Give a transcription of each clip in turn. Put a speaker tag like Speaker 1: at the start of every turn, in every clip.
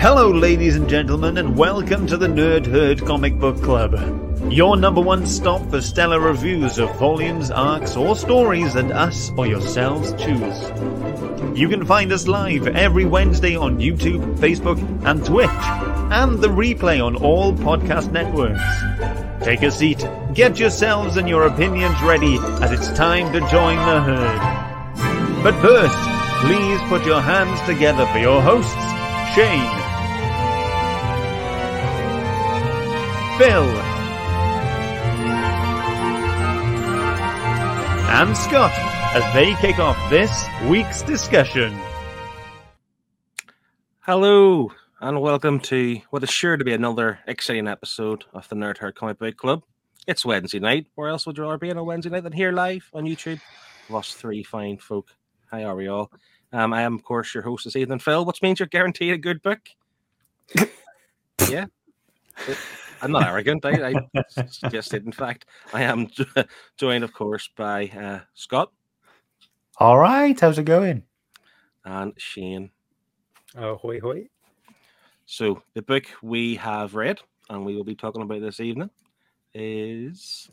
Speaker 1: Hello, ladies and gentlemen, and welcome to the Nerd Herd Comic Book Club. Your number one stop for stellar reviews of volumes, arcs, or stories that us or yourselves choose. You can find us live every Wednesday on YouTube, Facebook, and Twitch, and the replay on all podcast networks. Take a seat, get yourselves and your opinions ready, as it's time to join the herd. But first, please put your hands together for your hosts, Shane, Phil, and Scott as they kick off this week's discussion.
Speaker 2: Hello, and welcome to what is sure to be another exciting episode of the Nerd Herd Comic Book Club. It's Wednesday night. Where else would you rather be on a Wednesday night than here live on YouTube? With us three fine folk. Hi, are we all? Um, I am, of course, your host this evening, Phil, which means you're guaranteed a good book. yeah. I'm not arrogant. I, I just did. In fact, I am joined, of course, by uh, Scott
Speaker 3: All right, how's it going?
Speaker 2: and Shane.
Speaker 4: Oh, hoy hoy.
Speaker 2: So, the book we have read and we will be talking about this evening is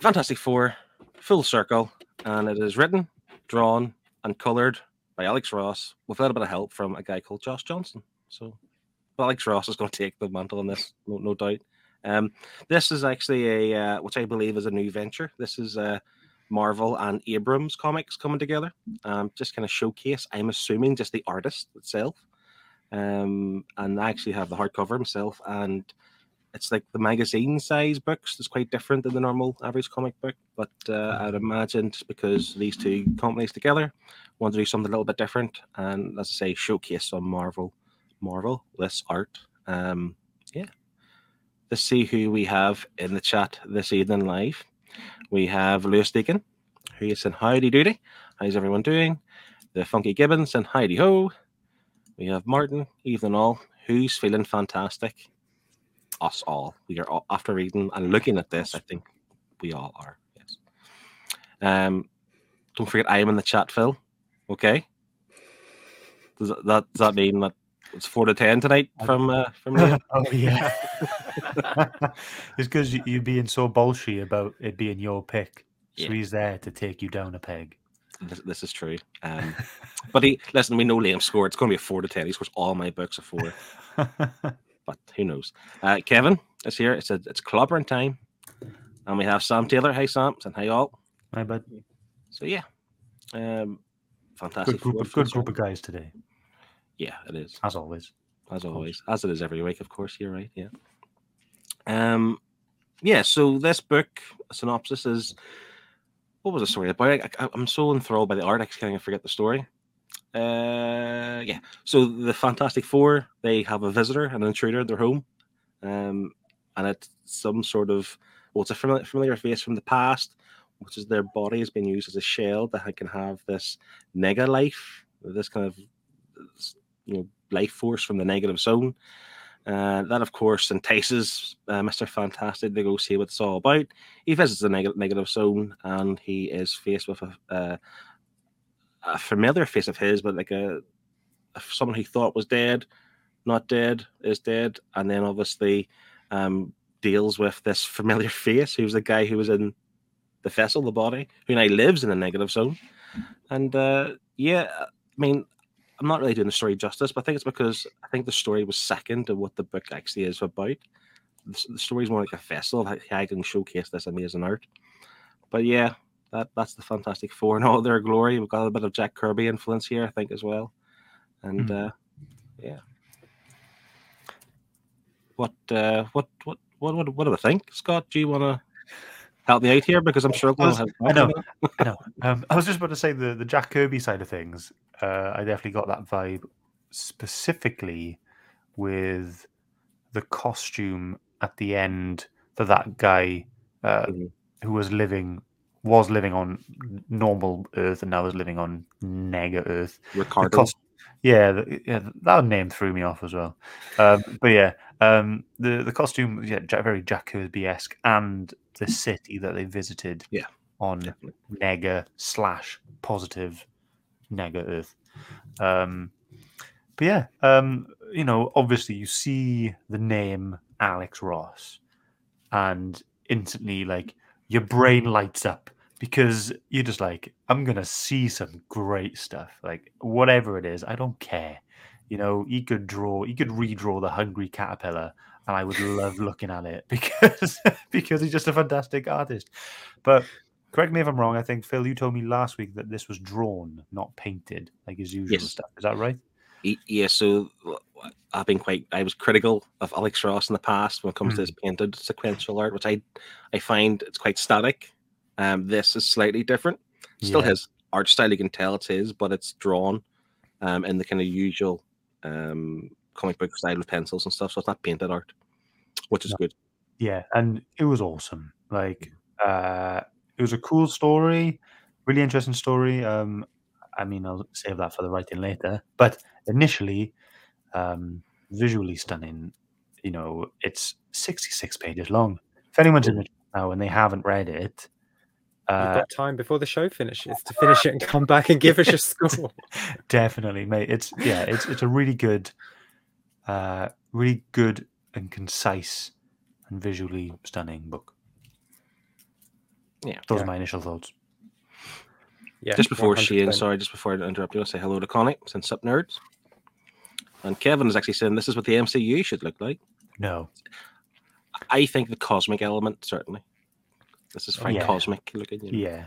Speaker 2: Fantastic Four Full Circle, and it is written, drawn, and colored by Alex Ross with a little bit of help from a guy called Josh Johnson. So, Alex Ross is going to take the mantle on this, no, no doubt. Um, this is actually a uh, which I believe is a new venture. This is uh, Marvel and Abrams comics coming together. Um, just kind of showcase. I'm assuming just the artist itself. Um, and I actually have the hardcover myself, and it's like the magazine size books. It's quite different than the normal average comic book, but uh, I'd imagine just because these two companies together want to do something a little bit different, and as I say, showcase some Marvel, Marvel this art. Um, yeah. Let's see who we have in the chat this evening live. We have Lewis Deacon, who is saying howdy doody. How's everyone doing? The Funky Gibbons and Heidi ho. We have Martin, evening all, who's feeling fantastic. Us all. We are all, after reading and looking at this, I think we all are. Yes. Um, don't forget I am in the chat, Phil. Okay. Does that does that mean that it's four to ten tonight from uh, from
Speaker 3: oh yeah. it's because you, you're being so bullshit about it being your pick. So
Speaker 2: Yeah.
Speaker 3: he's there to take you down a peg.
Speaker 2: this, this is true. Um, but he listen, we know Liam scored. It's going to be a four to ten. He scores all my books a four, but who knows? Uh, Kevin is here. It's a, it's clobbering time, and we have Sam Taylor. Hi Sam, and hi all.
Speaker 3: My bad.
Speaker 2: So yeah, um, fantastic.
Speaker 3: Good group of good group of guys today,
Speaker 2: Yeah, it is
Speaker 3: as always.
Speaker 2: as always, as it is every week. Of course, you're right. Yeah. Um, yeah. So this book synopsis is what was the story about? I, I, I'm so enthralled by the art, I kind of forget the story. Uh, yeah. So the Fantastic Four, they have a visitor, an intruder at their home, um, and it's some sort of well, it's a familiar, familiar face from the past, which is their body has been used as a shell that can have this mega life, this kind of you know life force from the negative zone. Uh, that, of course, entices uh, Mr. Fantastic to go see what it's all about. He visits the neg- negative zone and he is faced with a, uh, a familiar face of his, but like a, someone he thought was dead, not dead, is dead, and then obviously um, deals with this familiar face. Who's the guy who was in the vessel, the body, who now lives in the negative zone. And uh, yeah, I mean, I'm not really doing the story justice, but I think it's because I think the story was second to what the book actually is about. The, the story is more like a vessel how how I can showcase this amazing art. But yeah, that that's the Fantastic Four in all their glory. We've got a bit of Jack Kirby influence here, I think, as well. And
Speaker 3: Mhm.
Speaker 2: uh, yeah, what uh, what what what what what do I think, Scott? Do you want to help me out here because I'm struggling?
Speaker 3: was-
Speaker 2: with
Speaker 3: I know. I know. Um, I was just about to say the the Jack Kirby side of things. Uh, I definitely got that vibe specifically with the costume at the end for that guy uh,
Speaker 2: Mhm.
Speaker 3: who was living was living on normal Earth and now is living on Nega Earth. The
Speaker 2: Ricardo.
Speaker 3: Yeah, yeah, that name threw me off as well. Um, but yeah, um, the the costume, yeah, Ja- very Jack Kirby esque, and the city that they visited,
Speaker 2: Yeah,
Speaker 3: on
Speaker 2: definitely.
Speaker 3: Nega slash positive Nega Earth. Um, but but yeah, um, you know, obviously you see the name Alex Ross, and instantly, like your brain lights up because you're just like, I'm gonna see some great stuff. Like whatever it is, I don't care. You know, he could draw, he could redraw the Hungry Caterpillar, and I would love looking at it because because he's just a fantastic artist. But correct me if I'm wrong. I think Phil, you told me last week that this was drawn, not painted, like his usual
Speaker 2: Yes.
Speaker 3: stuff. Is that right?
Speaker 2: Yeah, so uh, I've been quite. I was critical of Alex Ross in the past when it comes to his painted sequential art, which I I find it's quite static. Um, this is slightly different. Still
Speaker 3: Yeah.
Speaker 2: his art style, you can tell it's his, but it's drawn um, in the kind of usual um, comic book style with pencils and stuff. So it's not painted art, which is
Speaker 3: No.
Speaker 2: good.
Speaker 3: Yeah, and it was awesome. Like, uh, it was a cool story, really interesting story. Um, I mean, I'll save that for the writing later. But initially, um, visually stunning. You know, it's sixty-six pages long. If anyone's in the chat now and they haven't read it,
Speaker 4: You've
Speaker 3: uh,
Speaker 4: got time before the show finishes to finish it and come back and give us your score.
Speaker 3: definitely, mate. It's yeah, it's it's a really good, uh, really good and concise and visually stunning book.
Speaker 2: Yeah.
Speaker 3: Those
Speaker 4: Yeah.
Speaker 3: are my initial thoughts.
Speaker 4: Yeah,
Speaker 2: just before
Speaker 4: 100%.
Speaker 2: Shane, sorry, just before I interrupt you, I'll say hello to Connie, since up nerds. And Kevin is actually saying this is what the MCU should look like.
Speaker 3: No,
Speaker 2: I think the cosmic element, certainly. This is very
Speaker 3: Yeah.
Speaker 2: cosmic looking. You know?
Speaker 3: yeah,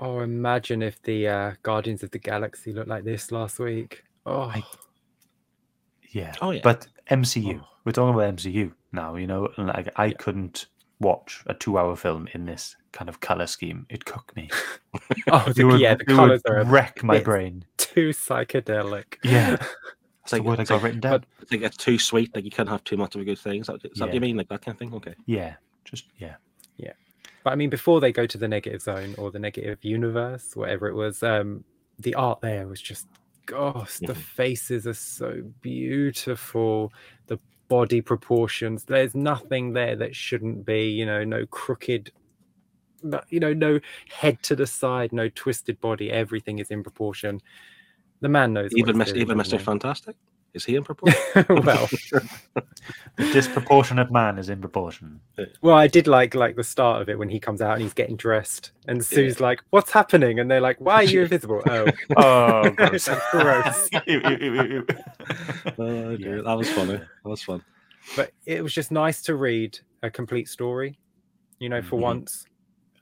Speaker 4: Oh, imagine if the uh, Guardians of the Galaxy looked like this last week. Oh,
Speaker 3: I- yeah.
Speaker 2: Oh, yeah.
Speaker 3: But MCU,
Speaker 4: Oh.
Speaker 3: we're talking about MCU now. You know, and like I
Speaker 4: Yeah.
Speaker 3: couldn't watch a two-hour film in this kind of color scheme. It cooked me.
Speaker 4: oh the,
Speaker 3: would,
Speaker 4: yeah, the
Speaker 3: it would
Speaker 4: colors are
Speaker 3: wreck my brain.
Speaker 4: too psychedelic.
Speaker 3: Yeah,
Speaker 2: It's
Speaker 3: That's the
Speaker 2: like,
Speaker 3: word I got written down.
Speaker 4: but-
Speaker 2: I think it's too sweet. Like you can't have too much of a good thing. Is that, is that what
Speaker 3: Yeah.
Speaker 2: you mean? Like that kind of thing? Okay.
Speaker 3: yeah, just yeah.
Speaker 4: yeah, But I mean, before they go to the negative zone or the negative universe, whatever it was, um, the art there was just, gosh, the
Speaker 2: Mhm.
Speaker 4: faces are so beautiful. The body proportions, there's nothing there that shouldn't be, you know, no crooked, you know, no head to the side, no twisted body. Everything is in proportion. The man knows.
Speaker 2: Even Mr. Even Mr.
Speaker 4: doesn't
Speaker 2: Fantastic. Is he in proportion?
Speaker 4: well,
Speaker 3: the disproportionate man is in proportion.
Speaker 4: Well, I did like like the start of it when he comes out and he's getting dressed, and Sue's like, "What's happening?" And they're like, "Why are you invisible?" Oh,
Speaker 3: Oh,
Speaker 4: gross. gross.
Speaker 3: Ew, ew, ew, ew, ew.
Speaker 2: oh.
Speaker 3: Yeah.
Speaker 2: That was funny. That was fun.
Speaker 4: but it was just nice to read a complete story. You know, for
Speaker 2: Mhm.
Speaker 4: once,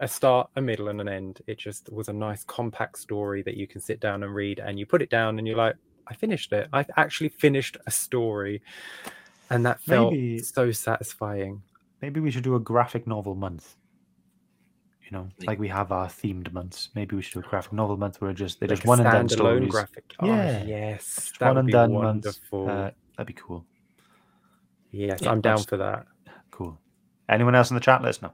Speaker 4: a start, a middle, and an end. It just was a nice compact story that you can sit down and read, and you put it down, and you're like, "I finished it. I've actually finished a story," and that felt
Speaker 3: Maybe-
Speaker 4: so satisfying.
Speaker 3: Maybe we should do a graphic novel month. You know,
Speaker 2: Like-
Speaker 3: like we have our themed months. Maybe we should do a graphic novel month where just they're
Speaker 4: Like
Speaker 3: just
Speaker 4: a
Speaker 3: one and done stories.
Speaker 4: graphic. Oh,
Speaker 3: Yeah.
Speaker 4: yes, that
Speaker 3: one
Speaker 4: would
Speaker 3: and
Speaker 4: be
Speaker 3: done
Speaker 4: wonderful.
Speaker 3: Uh, that'd be cool.
Speaker 4: yes,
Speaker 2: yeah,
Speaker 4: I'm down for that.
Speaker 3: Cool. Anyone else in the chat? Let us know.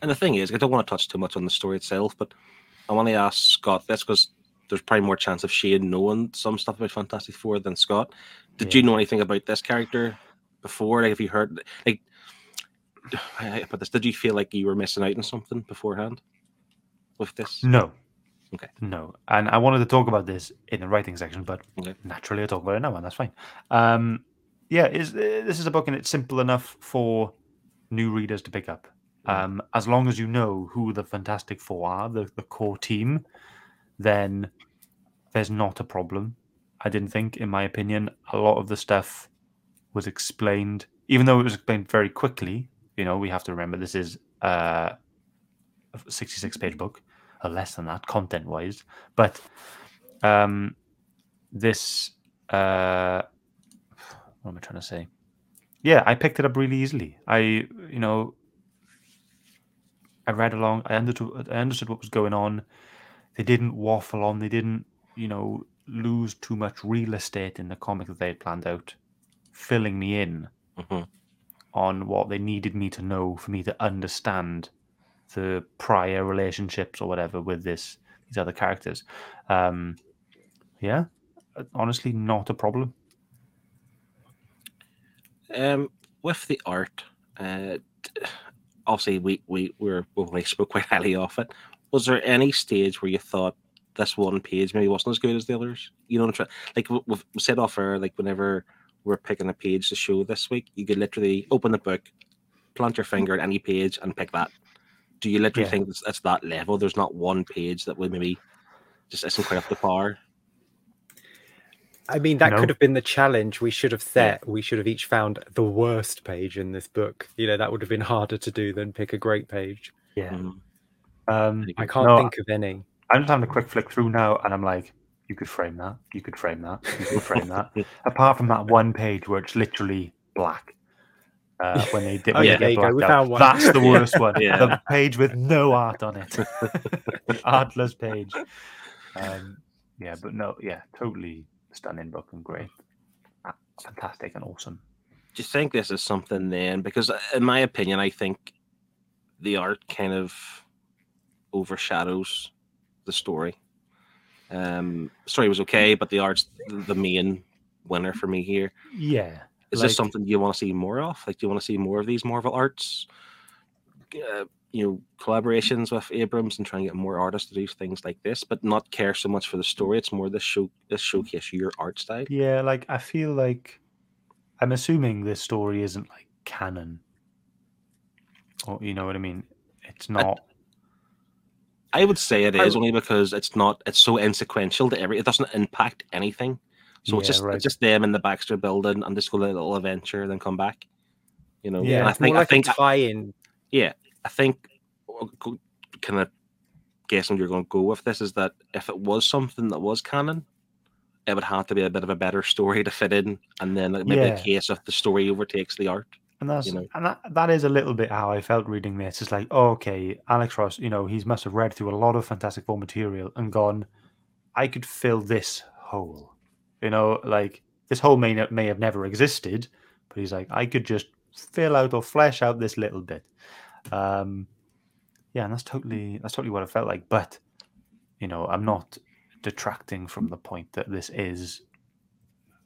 Speaker 2: And the thing is, I don't want to touch too much on the story itself, but I want to ask Scott this because there's probably more chance of Shane knowing some stuff about Fantastic Four than Scott. Did
Speaker 3: Yeah.
Speaker 2: you know anything about this character before? Like, have you heard like? I- I- But this, did you feel like you were missing out on something beforehand with this?
Speaker 3: No.
Speaker 2: Okay.
Speaker 3: No. And I wanted to talk about this in the writing section, but
Speaker 2: Okay.
Speaker 3: naturally I'll talk about it now, and that's fine. Um, yeah, is uh, this is a book and it's simple enough for new readers to pick up. Um, as long as you know who the Fantastic Four are, the, the core team, then there's not a problem. I didn't think, in my opinion, a lot of the stuff was explained, even though it was explained very quickly. You know, we have to remember this is uh, a 66 page book, or less than that, content wise. But um, this, uh, what am I trying to say? Yeah, I picked it up really easily. I, you know, I read along. I understood. I understood what was going on. They didn't waffle on. They didn't, you know, lose too much real estate in the comic that they had planned out, filling me in
Speaker 2: Mhm.
Speaker 3: on what they needed me to know for me to understand the prior relationships or whatever with this these other characters. Um, yeah, honestly, not a problem.
Speaker 2: Um, with the art, uh, obviously we we we were we only spoke quite highly of it. Was there any stage where you thought this one page maybe wasn't as good as the others. You know, what I'm trying- like we- we've said off air, like whenever we're picking a page to show this week, you could literally open the book, plant your finger at any page, and pick that. Do you literally
Speaker 3: Yeah.
Speaker 2: think it's, it's that level? There's not one page that would maybe just isn't quite up to par.
Speaker 4: I mean, that
Speaker 3: No.
Speaker 4: could have been the challenge we should have set. We should have each found the worst page in this book. You know, that would have been harder to do than pick a great page.
Speaker 3: Yeah.
Speaker 2: Mhm.
Speaker 3: Um,
Speaker 4: I can't
Speaker 3: No,
Speaker 4: think of any.
Speaker 3: I'm just having a quick flick through now, and I'm like, you could frame that. You could frame that. You could frame that. Apart from that one page where it's literally black. Uh, when they did,
Speaker 4: Oh,
Speaker 2: yeah,
Speaker 3: they
Speaker 4: there you go, we
Speaker 3: out.
Speaker 4: found one.
Speaker 3: That's the worst one.
Speaker 2: Yeah.
Speaker 3: The page with no art on it. the artless page. Um, yeah, but no, yeah, totally stunning book and great. Ah, Fantastic and awesome.
Speaker 2: Do you think this is something then? Because uh, in my opinion, I think the art kind of overshadows the story. Um, story was okay, but the art's the main winner for me here.
Speaker 3: Yeah.
Speaker 2: Is
Speaker 3: like-
Speaker 2: this something you want to see more of? Like, do you want to see more of these Marvel arts? Uh, you know, collaborations with Abrams and try and get more artists to do things like this, but not care so much for the story. It's more this show, this showcase your art style.
Speaker 3: Yeah, like I feel like I'm assuming this story isn't like canon. Or you know what I mean? It's not.
Speaker 2: I would say it is
Speaker 3: I
Speaker 2: only because it's not. It's so insequential to every. It doesn't impact anything. So it's just
Speaker 3: right.
Speaker 2: it's just them in the Baxter building and just go a little adventure, and then come back. You know.
Speaker 3: Yeah,
Speaker 2: and I think
Speaker 4: like
Speaker 2: I think oh,
Speaker 4: a tie-in.
Speaker 2: I think kind of guessing you're going to go with this is that if it was something that was canon, it would have to be a bit of a better story to fit in, and then like, maybe
Speaker 3: Yeah.
Speaker 2: a case of the story overtakes the art.
Speaker 3: And that's
Speaker 2: know.
Speaker 3: and that, that is a little bit how I felt reading this. It's like, okay, Alex Ross, you know, he must have read through a lot of Fantastic Four material and gone, I could fill this hole. You know, like this hole may not, may have never existed, but he's like, I could just fill out or flesh out this little bit. Um, yeah, and that's totally that's totally what it felt like. But you know, I'm not detracting from the point that this is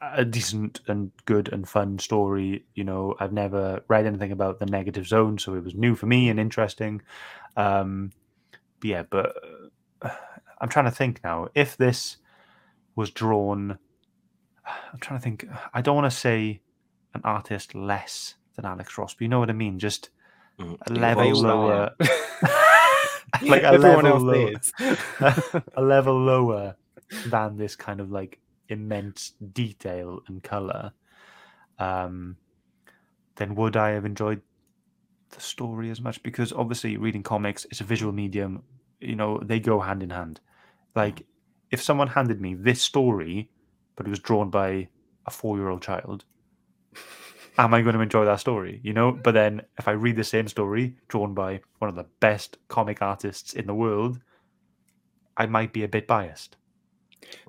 Speaker 3: a decent and good and fun story. You know, I've never read anything about the negative zone, so it was new for me and interesting. Um, but yeah, but uh, I'm trying to think now. If this was drawn, I'm trying to think. I don't want to say an artist less than Alex Ross, but you know what I mean. Just
Speaker 2: Mm.
Speaker 3: a level lower, like a
Speaker 4: Everyone
Speaker 3: level lower a level lower than this kind of like immense detail and color, um, then would I have enjoyed the story as much? Because obviously, reading comics it's a visual medium. You know, they go hand in hand. Like, if someone handed me this story, but it was drawn by a four-year-old child, am I going to enjoy that story? You know. But then, if I read the same story drawn by one of the best comic artists in the world, I might be a bit biased.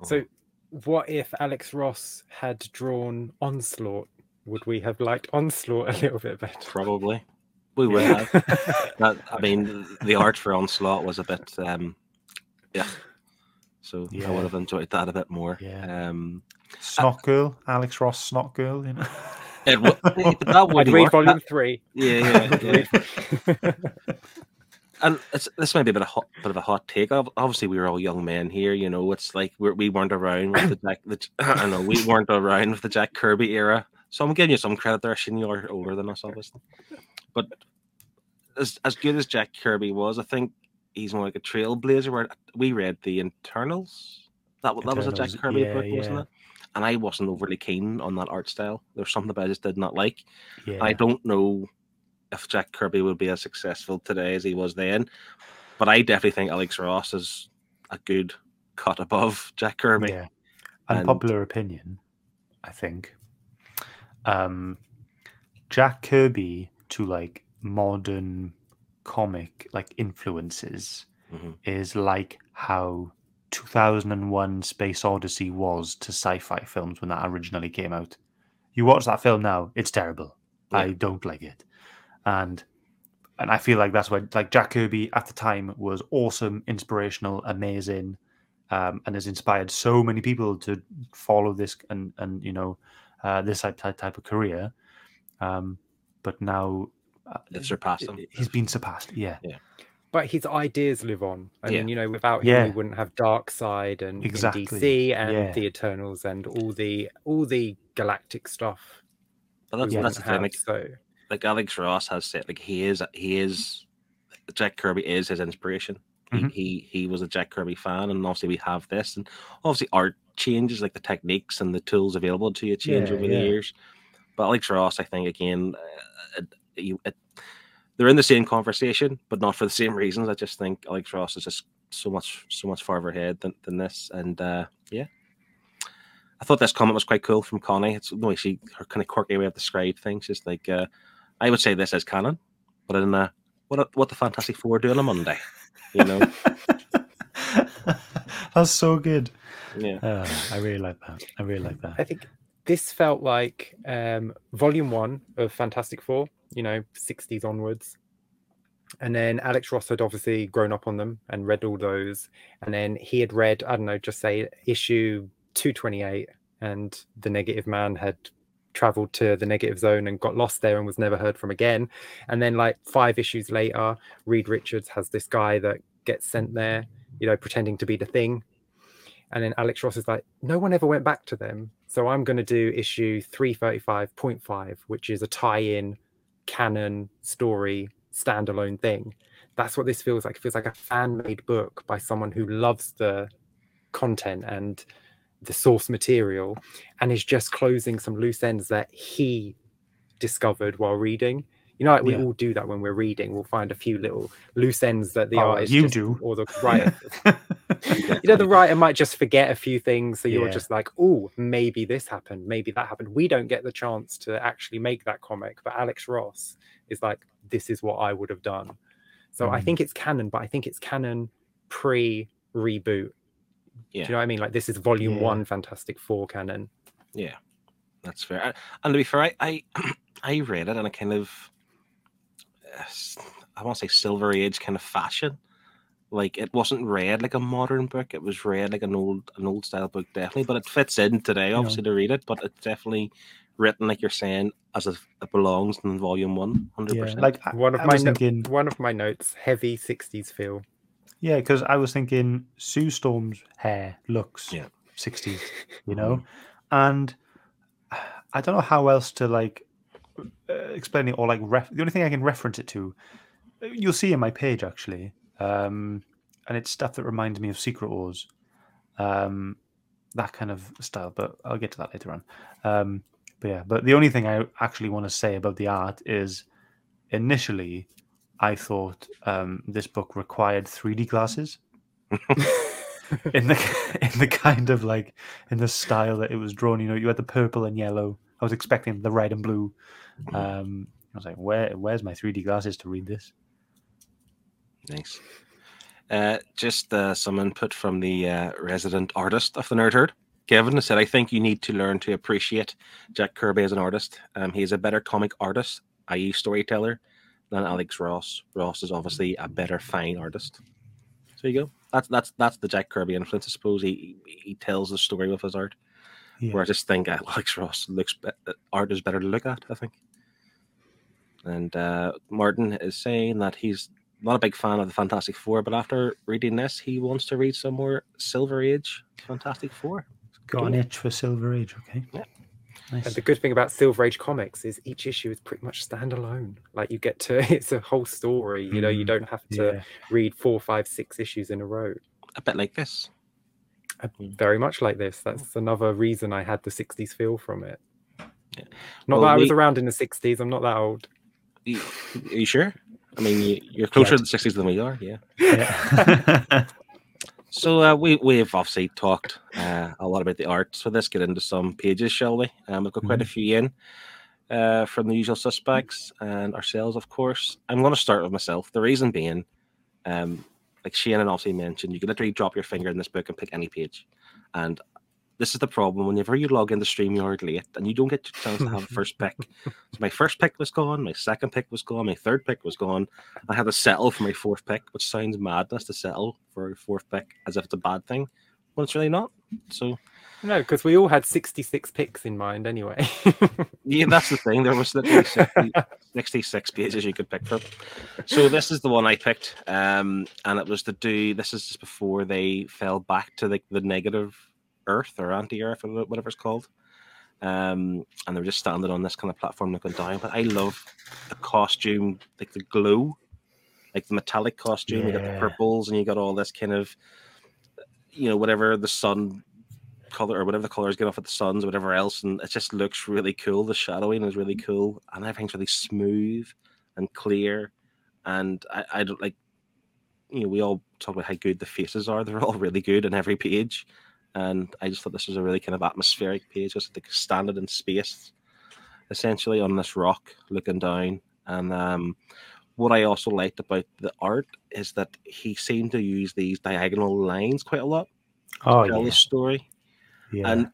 Speaker 4: So, what if Alex Ross had drawn Onslaught? Would we have liked Onslaught a little bit better?
Speaker 2: Probably. We would have. that, I mean, the art for Onslaught was a bit, um, yeah. So
Speaker 3: yeah.
Speaker 2: I would have enjoyed that a bit more.
Speaker 3: Yeah.
Speaker 2: Um,
Speaker 3: Snot girl, Alex Ross, snot girl. You know.
Speaker 2: it, w- but that
Speaker 4: I'd
Speaker 2: would
Speaker 4: read
Speaker 2: work.
Speaker 4: volume
Speaker 2: That-
Speaker 4: three.
Speaker 2: yeah, yeah, yeah. And it's, this might be a bit of hot, bit of a hot take. Obviously, we were all young men here. You know, it's like we're, we weren't around with the Jack. The, I know we weren't around with the Jack Kirby era. So I'm giving you some credit there. Shane, you're older than us, obviously. But as as good as Jack Kirby was, I think he's more like a trailblazer. Where we read the internals. That wa- that was a Jack Kirby
Speaker 3: yeah,
Speaker 2: book, wasn't
Speaker 3: yeah.
Speaker 2: it? And I wasn't overly keen on that art style. There's something about it I just did not like.
Speaker 3: Yeah.
Speaker 2: I don't know if Jack Kirby would be as successful today as he was then, but I definitely think Alex Ross is a good cut above Jack Kirby.
Speaker 3: Yeah.
Speaker 2: And-
Speaker 3: Unpopular opinion, I think. Um, Jack Kirby to like modern comic like influences
Speaker 2: Mhm.
Speaker 3: is like how 2001 Space Odyssey was to sci-fi films when that originally came out. You watch that film now, it's terrible. I don't like it. And and I feel like that's why like Jack Kirby at the time was awesome, inspirational, amazing, um, and has inspired so many people to follow this and and you know uh, this type type type of career. Um, but now uh,
Speaker 2: It surpassed him.
Speaker 3: He's been surpassed. Yeah.
Speaker 2: Yeah.
Speaker 4: but his ideas live on. I
Speaker 2: Yeah.
Speaker 4: mean, you know, without him,
Speaker 3: Yeah.
Speaker 4: we wouldn't have Darkseid and, and
Speaker 3: Exactly.
Speaker 4: DC and
Speaker 3: Yeah.
Speaker 4: the Eternals and all the all the galactic stuff.
Speaker 2: But that's,
Speaker 4: we
Speaker 3: Yeah.
Speaker 2: that's the thing.
Speaker 4: have,
Speaker 2: Like,
Speaker 4: so
Speaker 2: like Alex Ross has said, like he is he is Jack Kirby is his inspiration.
Speaker 3: Mhm.
Speaker 2: He, he he was a Jack Kirby fan, and obviously we have this, and obviously art changes, like the techniques and the tools available to you change
Speaker 3: Yeah,
Speaker 2: over the years. But Alex Ross, I think again, uh, you, it, they're in the same conversation, but not for the same reasons. I just think Alex Ross is just so much so much farther ahead than, than this, and uh, yeah. I thought this comment was quite cool from Connie. It's no, way she her kind of quirky way of describe things. Just like uh, I would say this as canon, but in uh, what what the Fantastic Four do on a Monday, you know?
Speaker 3: That's so good.
Speaker 2: yeah,
Speaker 3: Uh, I really like that. I really like that.
Speaker 4: I think this felt like um, volume one of Fantastic Four, you know, 60s onwards. And then Alex Ross had obviously grown up on them and read all those. And then he had read, I don't know, just say issue 228, and the negative man had traveled to the negative zone and got lost there and was never heard from again. And then, like, five issues later, Reed Richards has this guy that gets sent there, you know, pretending to be the thing. And then Alex Ross is like, no one ever went back to them. So I'm going to do issue 335.5, which is a tie in canon story standalone thing. That's what this feels like. It feels like a fan made book by someone who loves the content and the source material and is just closing some loose ends that he discovered while reading. You know, like we
Speaker 3: Yeah.
Speaker 4: all do that when we're reading. We'll find a few little loose ends that the
Speaker 3: Oh,
Speaker 4: artist
Speaker 3: you
Speaker 4: just-
Speaker 3: do.
Speaker 4: or the writer you know the writer might just forget a few things so you're
Speaker 3: Yeah.
Speaker 4: just like oh maybe this happened maybe that happened we don't get the chance to actually make that comic but alex ross is like this is what i would have done so i
Speaker 3: Mm.
Speaker 4: think it's canon but i think it's canon pre reboot
Speaker 2: Yeah.
Speaker 4: do you know what i mean like this is volume
Speaker 3: Yeah.
Speaker 4: one fantastic four canon
Speaker 2: yeah, that's fair. And- And to be fair, I I, I read it in a kind of I s- I want to say silver age kind of fashion. Like it wasn't read like a modern book; it was read like an old an old style book, definitely. But it fits in today, obviously, to read it. But it's definitely written like you're saying, as if it belongs in volume one, hundred
Speaker 3: yeah,
Speaker 2: percent.
Speaker 3: like
Speaker 4: one of
Speaker 3: I
Speaker 4: my no-
Speaker 3: thinking,
Speaker 4: one of my notes heavy 60s feel
Speaker 3: yeah, because I was thinking Sue Storm's hair looks
Speaker 2: Yeah.
Speaker 3: 60s, you know, and I don't know how else to like uh, explain it or like ref- the only thing I can reference it to, uh, you'll see in my page actually, um, and it's stuff that reminds me of Secret Wars, um, that kind of style. But I'll get to that later on. Um, but yeah, but the only thing I actually want to say about the art is, initially, I thought um, this book required 3D glasses in the in the kind of like in the style that it was drawn. You know, you had the purple and yellow. I was expecting the red and blue. Um, I was like, where where's my 3D glasses to read this?
Speaker 2: Nice. Uh, just uh, some input from the uh, resident artist of the Nerd Herd. Kevin said, I think you need to learn to appreciate Jack Kirby as an artist. Um, he is a better comic artist, i.e., storyteller, than Alex Ross. Ross is obviously a better fine artist. So you go. That's that's that's the Jack Kirby influence. I suppose he he tells the story with his art.
Speaker 3: Yeah.
Speaker 2: Where I just think uh, Alex Ross looks be- uh, art is better to look at. I think. And uh, Martin is saying that he's not a big fan of the Fantastic Four, but after reading this, he wants to read some more Silver Age Fantastic Four.
Speaker 3: Got an itch for Silver Age. Okay.
Speaker 2: Yeah.
Speaker 3: Nice.
Speaker 4: And the good thing about Silver Age comics is each issue is pretty much standalone. Like you get to, it's a whole story. You know, you
Speaker 3: Mm,
Speaker 4: don't have to
Speaker 3: Yeah.
Speaker 4: read four, five, six issues in a row.
Speaker 2: A bit like this.
Speaker 4: Very much like this. That's another reason I had the '60s feel from it.
Speaker 2: Yeah.
Speaker 4: Not
Speaker 2: Well,
Speaker 4: that I was
Speaker 2: we-
Speaker 4: around in the '60s. I'm not that old.
Speaker 2: Are you sure? I mean, you, you're closer
Speaker 3: Yeah.
Speaker 2: to the sixties than we are. Yeah.
Speaker 3: yeah.
Speaker 2: So uh, we we've obviously talked uh, a lot about the art. So let's get into some pages, shall we? Um, we've got quite a few in uh, from the usual suspects and ourselves, of course. I'm going to start with myself. The reason being, um, like Shannon obviously mentioned, you can literally drop your finger in this book and pick any page. And this is the problem whenever you log in the into StreamYard late and you don't get your chance to have a first pick. So my first pick was gone, my second pick was gone, my third pick was gone. I had to settle for my fourth pick, which sounds madness to settle for a fourth pick as if it's a bad thing. Well, it's really not. So
Speaker 4: No, because we all had 66 picks in mind anyway.
Speaker 2: Yeah, that's the thing. There was literally 60, 66 pages you could pick from. So this is the one I picked, um, and it was to do. This is just before they fell back to the, the negative Earth or anti-Earth or whatever it's called. Um, and they were just standing on this kind of platform looking down. But I love the costume, like the glow, like the metallic costume. You got the purples, and you got all this kind of, you know, whatever the sun color or whatever the color is getting off at the suns, whatever else, and it just looks really cool. The shadowing is really cool, and everything's really smooth and clear. And I, I don't like, you know, we all talk about how good the faces are. They're all really good in every page, and I just thought this was a really kind of atmospheric page, just like standing in space, essentially on this rock, looking down. And um, what I also liked about the art is that he seemed to use these diagonal lines quite a lot
Speaker 3: Oh
Speaker 2: tell
Speaker 3: yeah,
Speaker 2: the story.
Speaker 3: yeah.
Speaker 2: And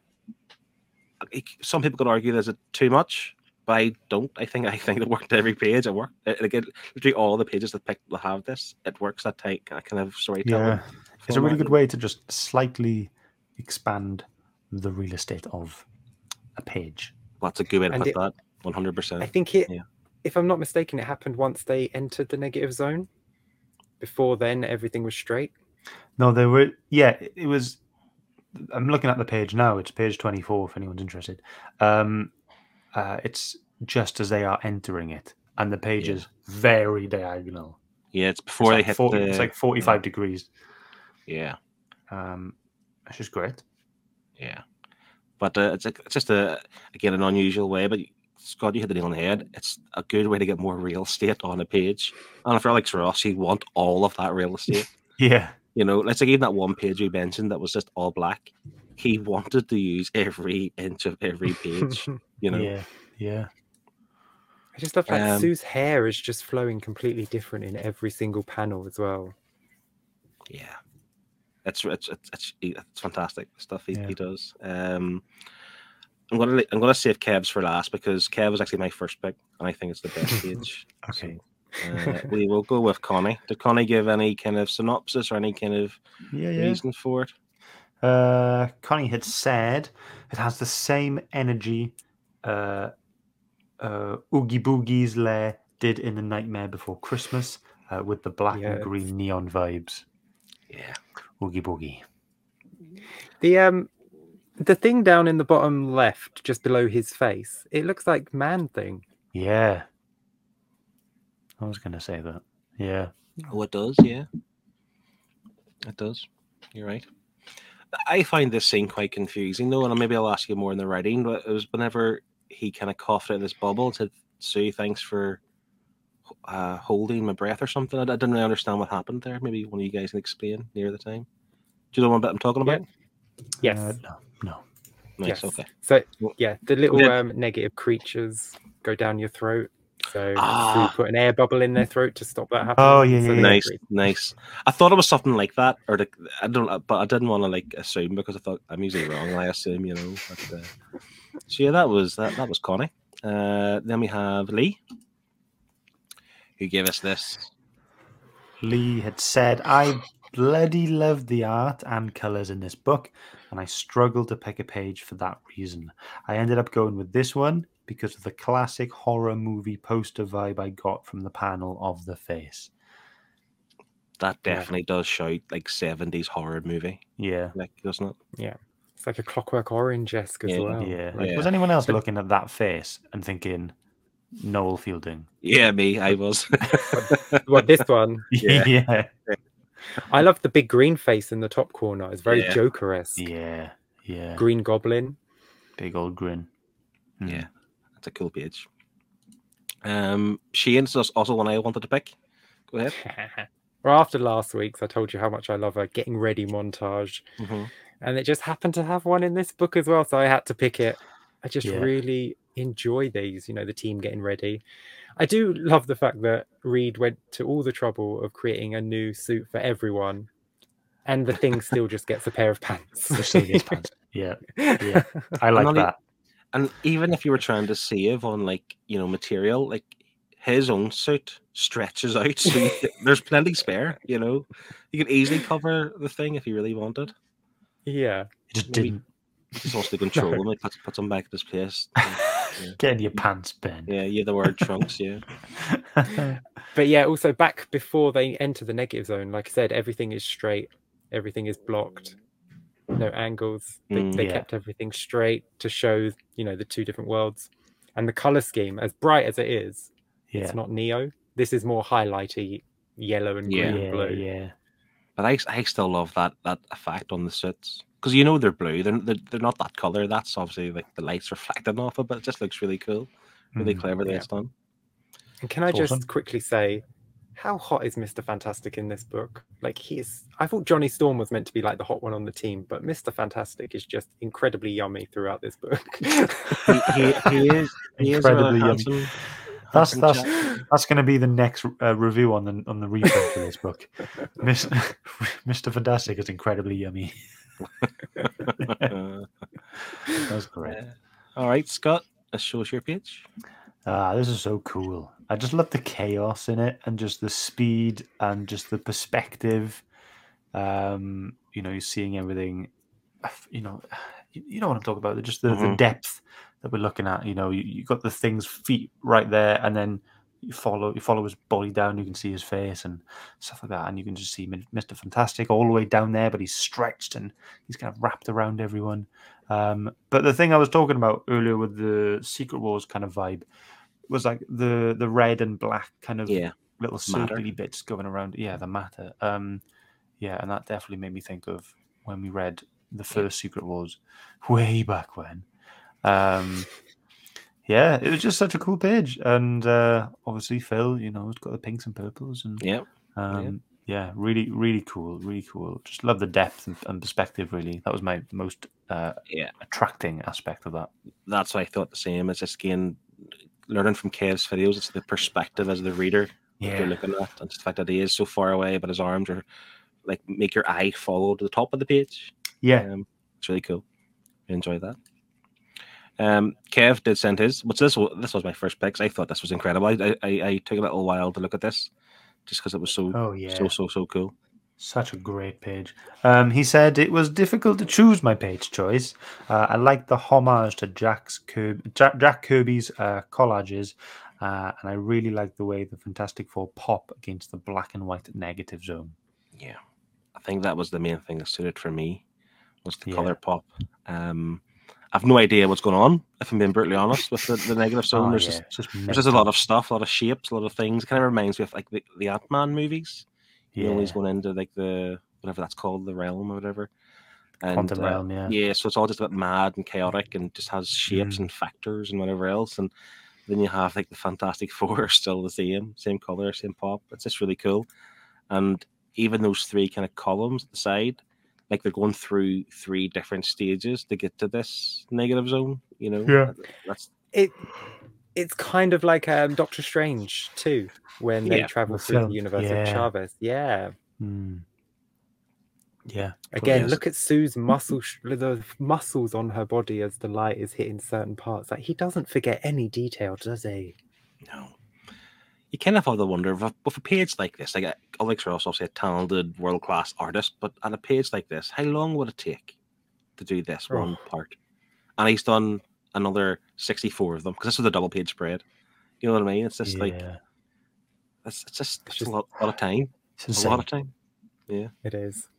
Speaker 2: some people could argue there's a too much, but I don't. I think I think it worked every page. It worked. Again, literally all the pages that pick that have this, it works. That type that kind of storytelling.
Speaker 3: yeah, it's a really good way to just slightly expand the real estate of a page.
Speaker 2: That's a good way to
Speaker 4: And
Speaker 2: put
Speaker 4: it-
Speaker 2: that. One hundred
Speaker 4: I think it,
Speaker 2: Yeah.
Speaker 4: if I'm not mistaken, it happened once they entered the negative zone. Before then, everything was straight.
Speaker 3: No, they were. Yeah, it- it was. I'm looking at the page now. It's page 24. If anyone's interested, um, uh, it's just as they are entering it, and the page
Speaker 2: Yeah.
Speaker 3: is very diagonal.
Speaker 2: Yeah, it's
Speaker 3: It's
Speaker 2: before they
Speaker 3: like,
Speaker 2: hit
Speaker 3: 40
Speaker 2: the.
Speaker 3: it's like 45 degrees.
Speaker 2: yeah,
Speaker 3: Um, it's just great.
Speaker 2: yeah. But uh, it's like, it's just a again an unusual way. But Scott, you hit the nail on the head. It's a good way to get more real estate on a page. And if you're Alex Ross, you want all of that real estate.
Speaker 3: Yeah,
Speaker 2: You know, let's like even that one page we mentioned that was just all black. He wanted to use every inch of every page. You know,
Speaker 3: yeah, yeah.
Speaker 4: I just love that
Speaker 2: Um,
Speaker 4: Sue's hair is just flowing completely different in every single panel as well.
Speaker 2: yeah. It's it's it's it's, fantastic stuff he,
Speaker 3: Yeah.
Speaker 2: he does. Um, I'm gonna I'm gonna save Kev's for last because Kev was actually my first pick, and I think it's the best page.
Speaker 3: Okay.
Speaker 2: So, uh, we will go with Connie. Did Connie give any kind of synopsis or any kind of
Speaker 3: Yeah, yeah.
Speaker 2: reason for it?
Speaker 3: Uh, Connie had said it has the same energy uh, uh, Oogie Boogie's lair did in The Nightmare Before Christmas uh, with the black
Speaker 4: Yes.
Speaker 3: and green neon vibes.
Speaker 2: Yeah.
Speaker 3: Oogie Boogie.
Speaker 4: The um, the thing down in the bottom left, just below his face, it looks like man thing.
Speaker 3: Yeah. I was going to say that. Yeah.
Speaker 2: Oh, it does, yeah. It does. You're right. I find this scene quite confusing, though, and maybe I'll ask you more in the writing. But it was whenever he kind of coughed in this bubble and said, "Sue, thanks for uh, holding my breath" or something. I, I didn't really understand what happened there. Maybe one of you guys can explain near the time. Do you know what I'm talking
Speaker 4: Yeah.
Speaker 2: about?
Speaker 4: Yes.
Speaker 3: Uh, no. No.
Speaker 2: Nice.
Speaker 4: yes.
Speaker 2: Okay.
Speaker 4: So yeah, the little
Speaker 2: Yeah.
Speaker 4: um, negative creatures go down your throat. So
Speaker 2: Ah.
Speaker 4: Sue put an air bubble in their throat to stop that happening.
Speaker 3: Oh, yeah,
Speaker 4: So
Speaker 3: yeah,
Speaker 4: they
Speaker 3: yeah.
Speaker 2: Nice,
Speaker 4: breathe.
Speaker 2: nice. I thought it was something like that, or the, I don't, but I didn't want to like assume because I thought I'm usually wrong. I assume, you know. But, uh, so yeah, that was that. That was Connie. Uh, then we have Lee, who gave us this.
Speaker 3: Lee had said, I bloody love the art and colours in this book, and I struggled to pick a page for that reason. I ended up going with this one because of the classic horror movie poster vibe I got from the panel of the face.
Speaker 2: That
Speaker 4: Yeah.
Speaker 2: definitely does shout like '70s horror movie,
Speaker 3: Yeah.
Speaker 2: like doesn't it? Yeah.
Speaker 4: It's like a Clockwork Orange esque as
Speaker 2: Yeah,
Speaker 4: well.
Speaker 3: Yeah.
Speaker 4: Like,
Speaker 3: Like,
Speaker 2: Yeah.
Speaker 3: was anyone else
Speaker 4: But-
Speaker 3: looking at that face and thinking, Noel Fielding?
Speaker 2: Yeah, me. I was.
Speaker 4: What this one?
Speaker 2: Yeah.
Speaker 3: yeah.
Speaker 4: I love the big green face in the top corner. It's very
Speaker 2: Yeah.
Speaker 4: Joker esque.
Speaker 3: Yeah. Yeah.
Speaker 4: Green Goblin.
Speaker 3: Big old grin. Mm.
Speaker 2: yeah, that's a cool page. Um, Shane's is also one I wanted to pick. Go ahead.
Speaker 4: well, after last week's, I told you how much I love a getting ready montage,
Speaker 2: Mhm.
Speaker 4: and it just happened to have one in this book as well, so I had to pick it. I just
Speaker 3: Yeah.
Speaker 4: really enjoy these, you know, the team getting ready. I do love the fact that Reed went to all the trouble of creating a new suit for everyone, and the thing still just gets a pair of pants.
Speaker 3: It still pants. Yeah. Yeah. I like
Speaker 2: not e-
Speaker 3: that.
Speaker 2: And even if you were trying to save on like you know material, like his own suit stretches out, so you, there's plenty spare. You know, you could easily cover the thing if you really wanted.
Speaker 4: yeah.
Speaker 3: It just
Speaker 2: maybe-
Speaker 3: didn't.
Speaker 2: He just wants to control them. Like put, puts them back in his place. Yeah,
Speaker 3: Get in your pants, Ben.
Speaker 2: yeah, yeah the word trunks. Yeah,
Speaker 4: but yeah, also back before they enter the negative zone, like I said, everything is straight, everything is blocked, no angles. They,
Speaker 2: Mm,
Speaker 4: they
Speaker 3: yeah.
Speaker 4: kept everything straight to show, you know, the two different worlds. And the color scheme, as bright as it is,
Speaker 3: yeah.
Speaker 4: it's not neo. This is more highlighty, yellow and green
Speaker 2: Yeah.
Speaker 4: and
Speaker 3: yeah,
Speaker 4: blue.
Speaker 3: yeah.
Speaker 2: but I, I still love that that effect on the suits because you know they're blue. They're, they're they're not that color. That's obviously like the lights reflecting off it, but it just looks really cool. Really
Speaker 3: Mm.
Speaker 2: cleverly
Speaker 4: yeah.
Speaker 2: it's done.
Speaker 4: And can I
Speaker 3: It's
Speaker 4: just
Speaker 3: awesome.
Speaker 4: quickly say, how hot is Mr. Fantastic in this book? Like he is. I thought Johnny Storm was meant to be like the hot one on the team, but Mr. Fantastic is just incredibly yummy throughout this book.
Speaker 2: He, he, he is he is a
Speaker 3: Incredibly yummy.
Speaker 2: handsome.
Speaker 3: That's that's
Speaker 2: chap.
Speaker 3: that's going to be the next uh, review on the on the reprint for this book. Mr. Fantastic is incredibly yummy. That's great.
Speaker 2: All right, Scott, show us your page.
Speaker 3: Ah, this is so cool. I just love the chaos in it and just the speed and just the perspective. Um, you know, you're seeing everything. You know, you, you know what I'm talking about. Just the, the
Speaker 2: Mhm.
Speaker 3: depth that we're looking at. You know, you, you got the thing's feet right there, and then you follow you follow his body down. You can see his face and stuff like that, and you can just see Mr. Fantastic all the way down there, but he's stretched and he's kind of wrapped around everyone. Um, but the thing I was talking about earlier with the Secret Wars kind of vibe was like the the red and black kind of
Speaker 2: Yeah,
Speaker 3: little circly bits going around. Yeah, the matter. Um, yeah, and that definitely made me think of when we read the first Secret Wars way back when. Um, yeah, it was just such a cool page, and uh, obviously Phil, you know, it's got the pinks and purples, and
Speaker 2: yeah.
Speaker 3: um, yeah, really, really cool, really cool. Just love the depth and, and perspective. Really, that was my most uh,
Speaker 2: Yeah.
Speaker 3: attracting aspect of that.
Speaker 2: That's what I thought the same. It's just again learning from Kev's videos. It's the perspective as the reader that you're looking at, and just the fact that he is so far away, but his arms are like make your eye follow to the top of the page.
Speaker 3: yeah,
Speaker 2: Um, it's really cool. I enjoyed that. Um, Kev did send his. What's this? wa- This was my first pick. 'cause I thought this was incredible. I, I, I took a little while to look at this, just because it was so
Speaker 3: oh yeah,
Speaker 2: so so so cool.
Speaker 3: Such a great page. Um, he said it was difficult to choose my page choice. Uh, I like the homage to Jack's Kirby, Jack, Jack Kirby's uh, collages, uh, and I really like the way the Fantastic Four pop against the black and white negative zone.
Speaker 2: Yeah, I think that was the main thing that suited for me was the
Speaker 3: Yeah.
Speaker 2: color pop. Um, I've no idea what's going on. If I'm being brutally honest with the, the negative zone,
Speaker 3: Oh,
Speaker 2: there's
Speaker 3: yeah,
Speaker 2: just there's just a lot of stuff, a lot of shapes, a lot of things. It kind of reminds me of like the, the Ant Man movies. You know, he's going into like the whatever that's called, the realm or whatever. And,
Speaker 3: quantum
Speaker 2: uh,
Speaker 3: realm. Yeah,
Speaker 2: Yeah, so it's all just a bit mad and chaotic and just has shapes
Speaker 3: Mm.
Speaker 2: and factors and whatever else. And then you have like the Fantastic Four are still the same, same color, same pop. It's just really cool. And even those three kind of columns at the side, like they're going through three different stages to get to this negative zone. You know,
Speaker 3: Yeah.
Speaker 2: that's
Speaker 4: it it's kind of like um, Doctor Strange too, when they
Speaker 2: Yeah,
Speaker 4: travel through
Speaker 3: film,
Speaker 4: the universe
Speaker 3: yeah.
Speaker 4: of Chavez. Yeah.
Speaker 3: Hmm. yeah.
Speaker 4: Again,
Speaker 2: is.
Speaker 4: look at Sue's muscle, the muscles on her body as the light is hitting certain parts. Like he doesn't forget any detail, does he?
Speaker 2: no. You kind of have to wonder with, with a page like this, like uh, Alex Ross, obviously a talented, world class artist, but on a page like this, how long would it take to do this
Speaker 4: Oh.
Speaker 2: one part? And he's done another 64 of them because this was a double page spread. You know what I mean? It's just like,
Speaker 3: yeah.
Speaker 2: it's, it's just,
Speaker 4: It's
Speaker 2: it's
Speaker 4: just-
Speaker 2: a lot, lot of time.
Speaker 3: It's
Speaker 2: It's a lot of time. Yeah.
Speaker 4: It is.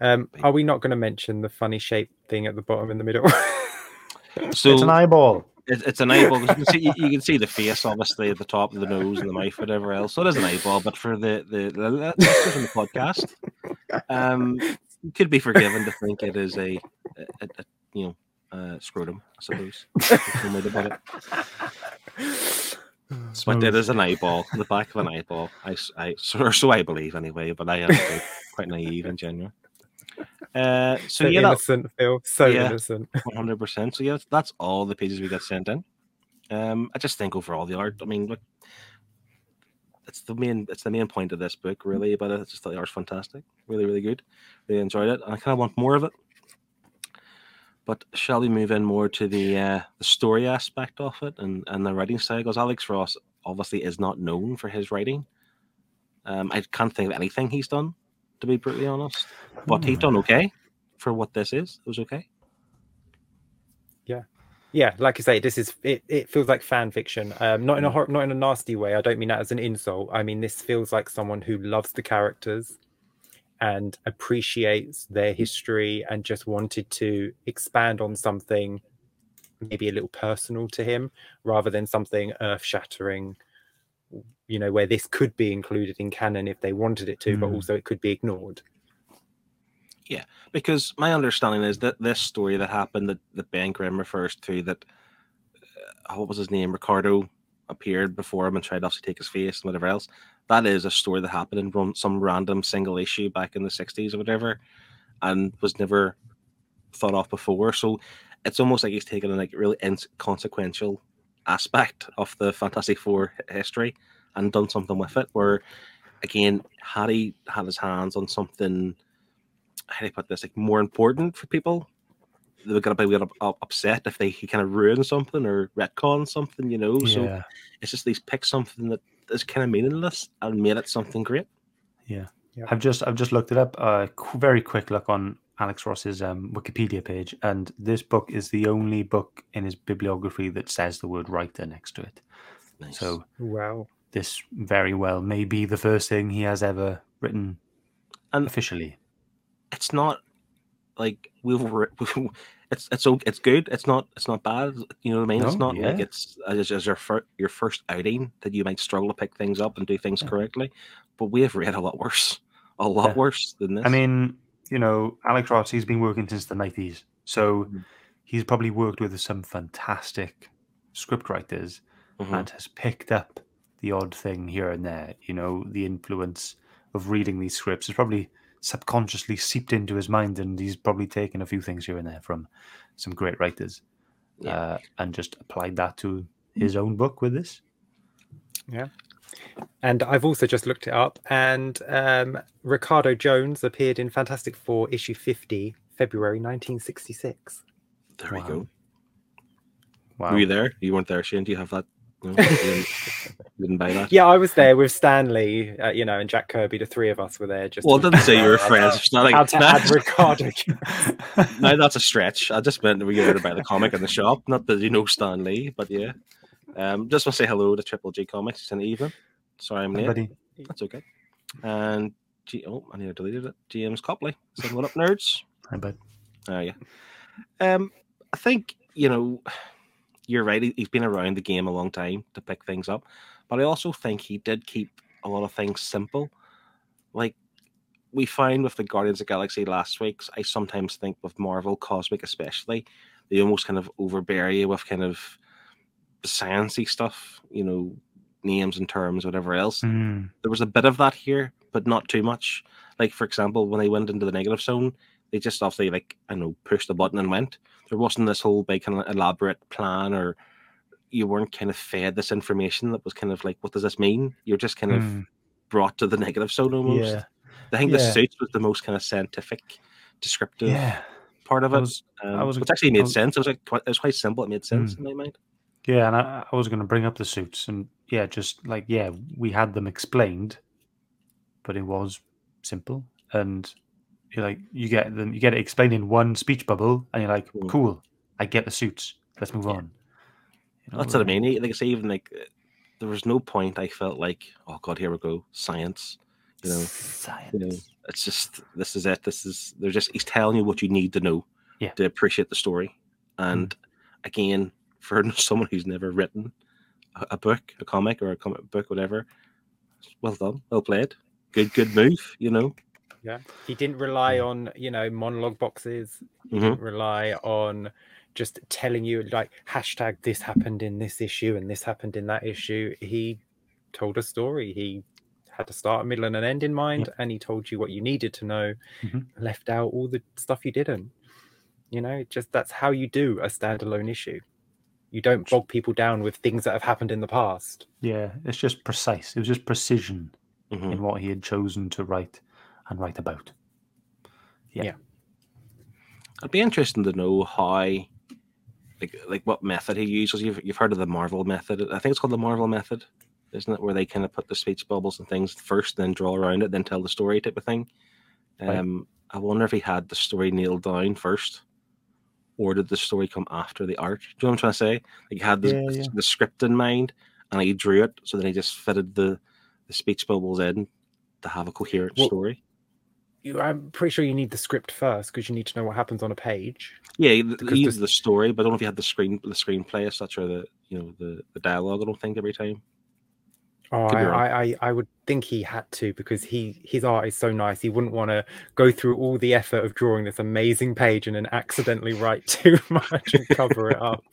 Speaker 4: Um, are we not going to mention the funny shape thing at the bottom in the middle?
Speaker 2: So
Speaker 3: It's an eyeball.
Speaker 2: It, it's an eyeball. You can, see, you, you can see the face, obviously, at the top of the nose and the mouth, whatever else. So it is an eyeball, but for the the, the the podcast, um, you could be forgiven to think it is a, a, a, a you know uh, scrotum, I suppose. There's no way about it. But it is an eyeball, the back of an eyeball. I, so, or so I believe anyway, but I am quite naive in general. Uh, so
Speaker 4: so
Speaker 2: yeah, that,
Speaker 4: innocent, Phil. So
Speaker 2: Yeah.
Speaker 4: innocent.
Speaker 2: One hundred percent. So yeah, that's- that's all the pages we got sent in. Um, I just think overall the art. I mean, look, it's the main. It's the main point of this book, really. But it's just the art's fantastic. Really, really good. Really enjoyed it, and I kind of want more of it. But shall we move in more to the uh, the story aspect of it and and the writing style? Because Alex Ross obviously is not known for his writing. Um, I can't think of anything he's done, to be brutally honest. But he
Speaker 3: Hmm.
Speaker 2: done okay for what this is. It was okay.
Speaker 4: yeah yeah. like you say this is it, it feels like fan fiction um not in a hor- not in a nasty way i don't mean that as an insult i mean this feels like someone who loves the characters and appreciates their history and just wanted to expand on something maybe a little personal to him rather than something earth shattering you know where this could be included in canon if they wanted it to but
Speaker 3: Mm.
Speaker 4: also it could be ignored Yeah,
Speaker 2: because my understanding is that this story that happened that, that Ben Grimm refers to that uh, what was his name Ricardo appeared before him and tried to obviously take his face and whatever else that is a story that happened in some random single issue back in the 60s or whatever and was never thought of before so it's almost like he's taken a like really inconsequential aspect of the Fantastic Four history and done something with it where again had he had his hands on something how do I put this like more important for people? They were gonna be gonna up- upset if they kind of ruin something or retcon something you know? So it's just these pick something that is kind of meaningless and made it something great.
Speaker 3: Yeah, I've just I've just looked it up. A uh, qu- very quick look on Alex Ross's um, Wikipedia page, and this book is the only book in his bibliography that says the word writer next to it.
Speaker 2: nice.
Speaker 3: So
Speaker 4: wow
Speaker 3: this very well may be the first thing he has ever written
Speaker 2: And-
Speaker 3: officially.
Speaker 2: it's not like we've re- it's it's o- it's good it's not it's not bad you know what i mean it's
Speaker 3: No,
Speaker 2: not like it's as, as your fir- your first outing that you might struggle to pick things up and do things
Speaker 3: Yeah.
Speaker 2: correctly but we have read a lot worse a lot
Speaker 3: Yeah.
Speaker 2: worse than this
Speaker 3: I mean, you know, Alex Ross, he's been working since the 90s. So
Speaker 2: Mhm.
Speaker 3: he's probably worked with some fantastic script writers
Speaker 2: Mhm.
Speaker 3: and has picked up the odd thing here and there. You know, the influence of reading these scripts has probably subconsciously seeped into his mind, and he's probably taken a few things here and there from some great writers
Speaker 2: Yeah.
Speaker 3: uh, and just applied that to his own book with this.
Speaker 4: And I've also just looked it up, and um, Ricardo Jones appeared in Fantastic Four issue 50, February 1966.
Speaker 2: there we go
Speaker 3: Wow.
Speaker 2: were you there you weren't there shane do you have that no, you, didn't, you didn't buy that
Speaker 4: Yeah, I was there with Stanley, uh, you know, and Jack Kirby. The three of us were there. Just
Speaker 2: well I
Speaker 4: to-
Speaker 2: didn't say you were friends it's not like
Speaker 4: How to
Speaker 2: that-
Speaker 4: add Ricardo Jones.
Speaker 2: now that's a stretch. I just meant we were to buy the comic in the shop, not that you know Stan Lee, but yeah. Um, just want to say hello to Triple G Comics. It's in the evening. Sorry I'm late. That's okay. And G- oh, I need to delete it. James Copley. Saying what up, nerds?
Speaker 3: Hi, bud.
Speaker 2: Oh yeah. Um, I think you know you're right. he- He's been around the game a long time to pick things up, but I also think he did keep a lot of things simple. Like we found with the Guardians of the Galaxy last week, I sometimes think with Marvel Cosmic especially, they almost kind of overbear you with kind of sciencey stuff. You know, names and terms, whatever else
Speaker 3: Mm,
Speaker 2: there was a bit of that here, but not too much. Like for example, when they went into the negative zone, they just obviously like I know pushed the button and went. There wasn't this whole big kind of elaborate plan, or you weren't kind of fed this information that was kind of like, what does this mean? You're just kind of
Speaker 3: mm,
Speaker 2: brought to the negative zone almost.
Speaker 3: yeah.
Speaker 2: I think the
Speaker 3: Yeah.
Speaker 2: suits was the most kind of scientific, descriptive
Speaker 3: Yeah.
Speaker 2: part of
Speaker 3: I
Speaker 2: it,
Speaker 3: was,
Speaker 2: um,
Speaker 3: I was-
Speaker 2: which actually
Speaker 3: I
Speaker 2: made
Speaker 3: was-
Speaker 2: sense. It was like quite, it was quite simple. It made sense
Speaker 3: Mm.
Speaker 2: in my mind.
Speaker 3: Yeah, and I, I was going to bring up the suits, and yeah, just like yeah, we had them explained, but it was simple, and you're like you get them, you get it explained in one speech bubble, and you're like,
Speaker 2: Mm.
Speaker 3: cool, I get the suits, let's move
Speaker 2: Yeah.
Speaker 3: on. You
Speaker 2: That's
Speaker 3: know,
Speaker 2: what I mean. Like I say, even like there was no point I felt like, oh god, here we go, science. You know,
Speaker 3: science.
Speaker 2: you know, it's just this is it. This is they're just he's telling you what you need to know
Speaker 3: Yeah.
Speaker 2: to appreciate the story. And again, for someone who's never written a, a book, a comic, or a comic book, whatever, well done, well played, good, good move. You know,
Speaker 4: Yeah, he didn't rely on you know monologue boxes. He
Speaker 2: Mhm.
Speaker 4: didn't rely on just telling you like hashtag this happened in this issue and this happened in that issue. He told a story. He had a start, a middle, and an end in mind, and he told you what you needed to know.
Speaker 3: Mhm.
Speaker 4: Left out all the stuff you didn't. You know, just that's how you do a standalone issue. You don't bog people down with things that have happened in the past.
Speaker 3: Yeah, it's just precise. It was just precision
Speaker 2: Mhm.
Speaker 3: in what he had chosen to write and write about.
Speaker 2: Yeah, It'd be interesting to know how, like, like what method he uses. You've you've heard of the Marvel method. I think it's called the Marvel method, isn't it? Where they kind of put the speech bubbles and things first, then draw around it, then tell the story type of thing.
Speaker 3: Right.
Speaker 2: Um, I wonder if he had the story nailed down first, or did the story come after the art? Do you know what I'm trying to say? Like he had the,
Speaker 3: Yeah, yeah.
Speaker 2: the script in mind and he drew it, so then he just fitted the, the speech bubbles in to have a coherent
Speaker 4: Well,
Speaker 2: story.
Speaker 4: You, I'm pretty sure you need the script first because you need to know what happens on a page.
Speaker 2: Yeah, he,
Speaker 4: because
Speaker 2: he used the story, but I don't know if you had the screen the screenplay as such or the you know the, the dialogue. I don't think every time.
Speaker 4: Oh, I. I, I, I would think he had to because he his art is so nice. He wouldn't want to go through all the effort of drawing this amazing page and then accidentally write too much and cover it up.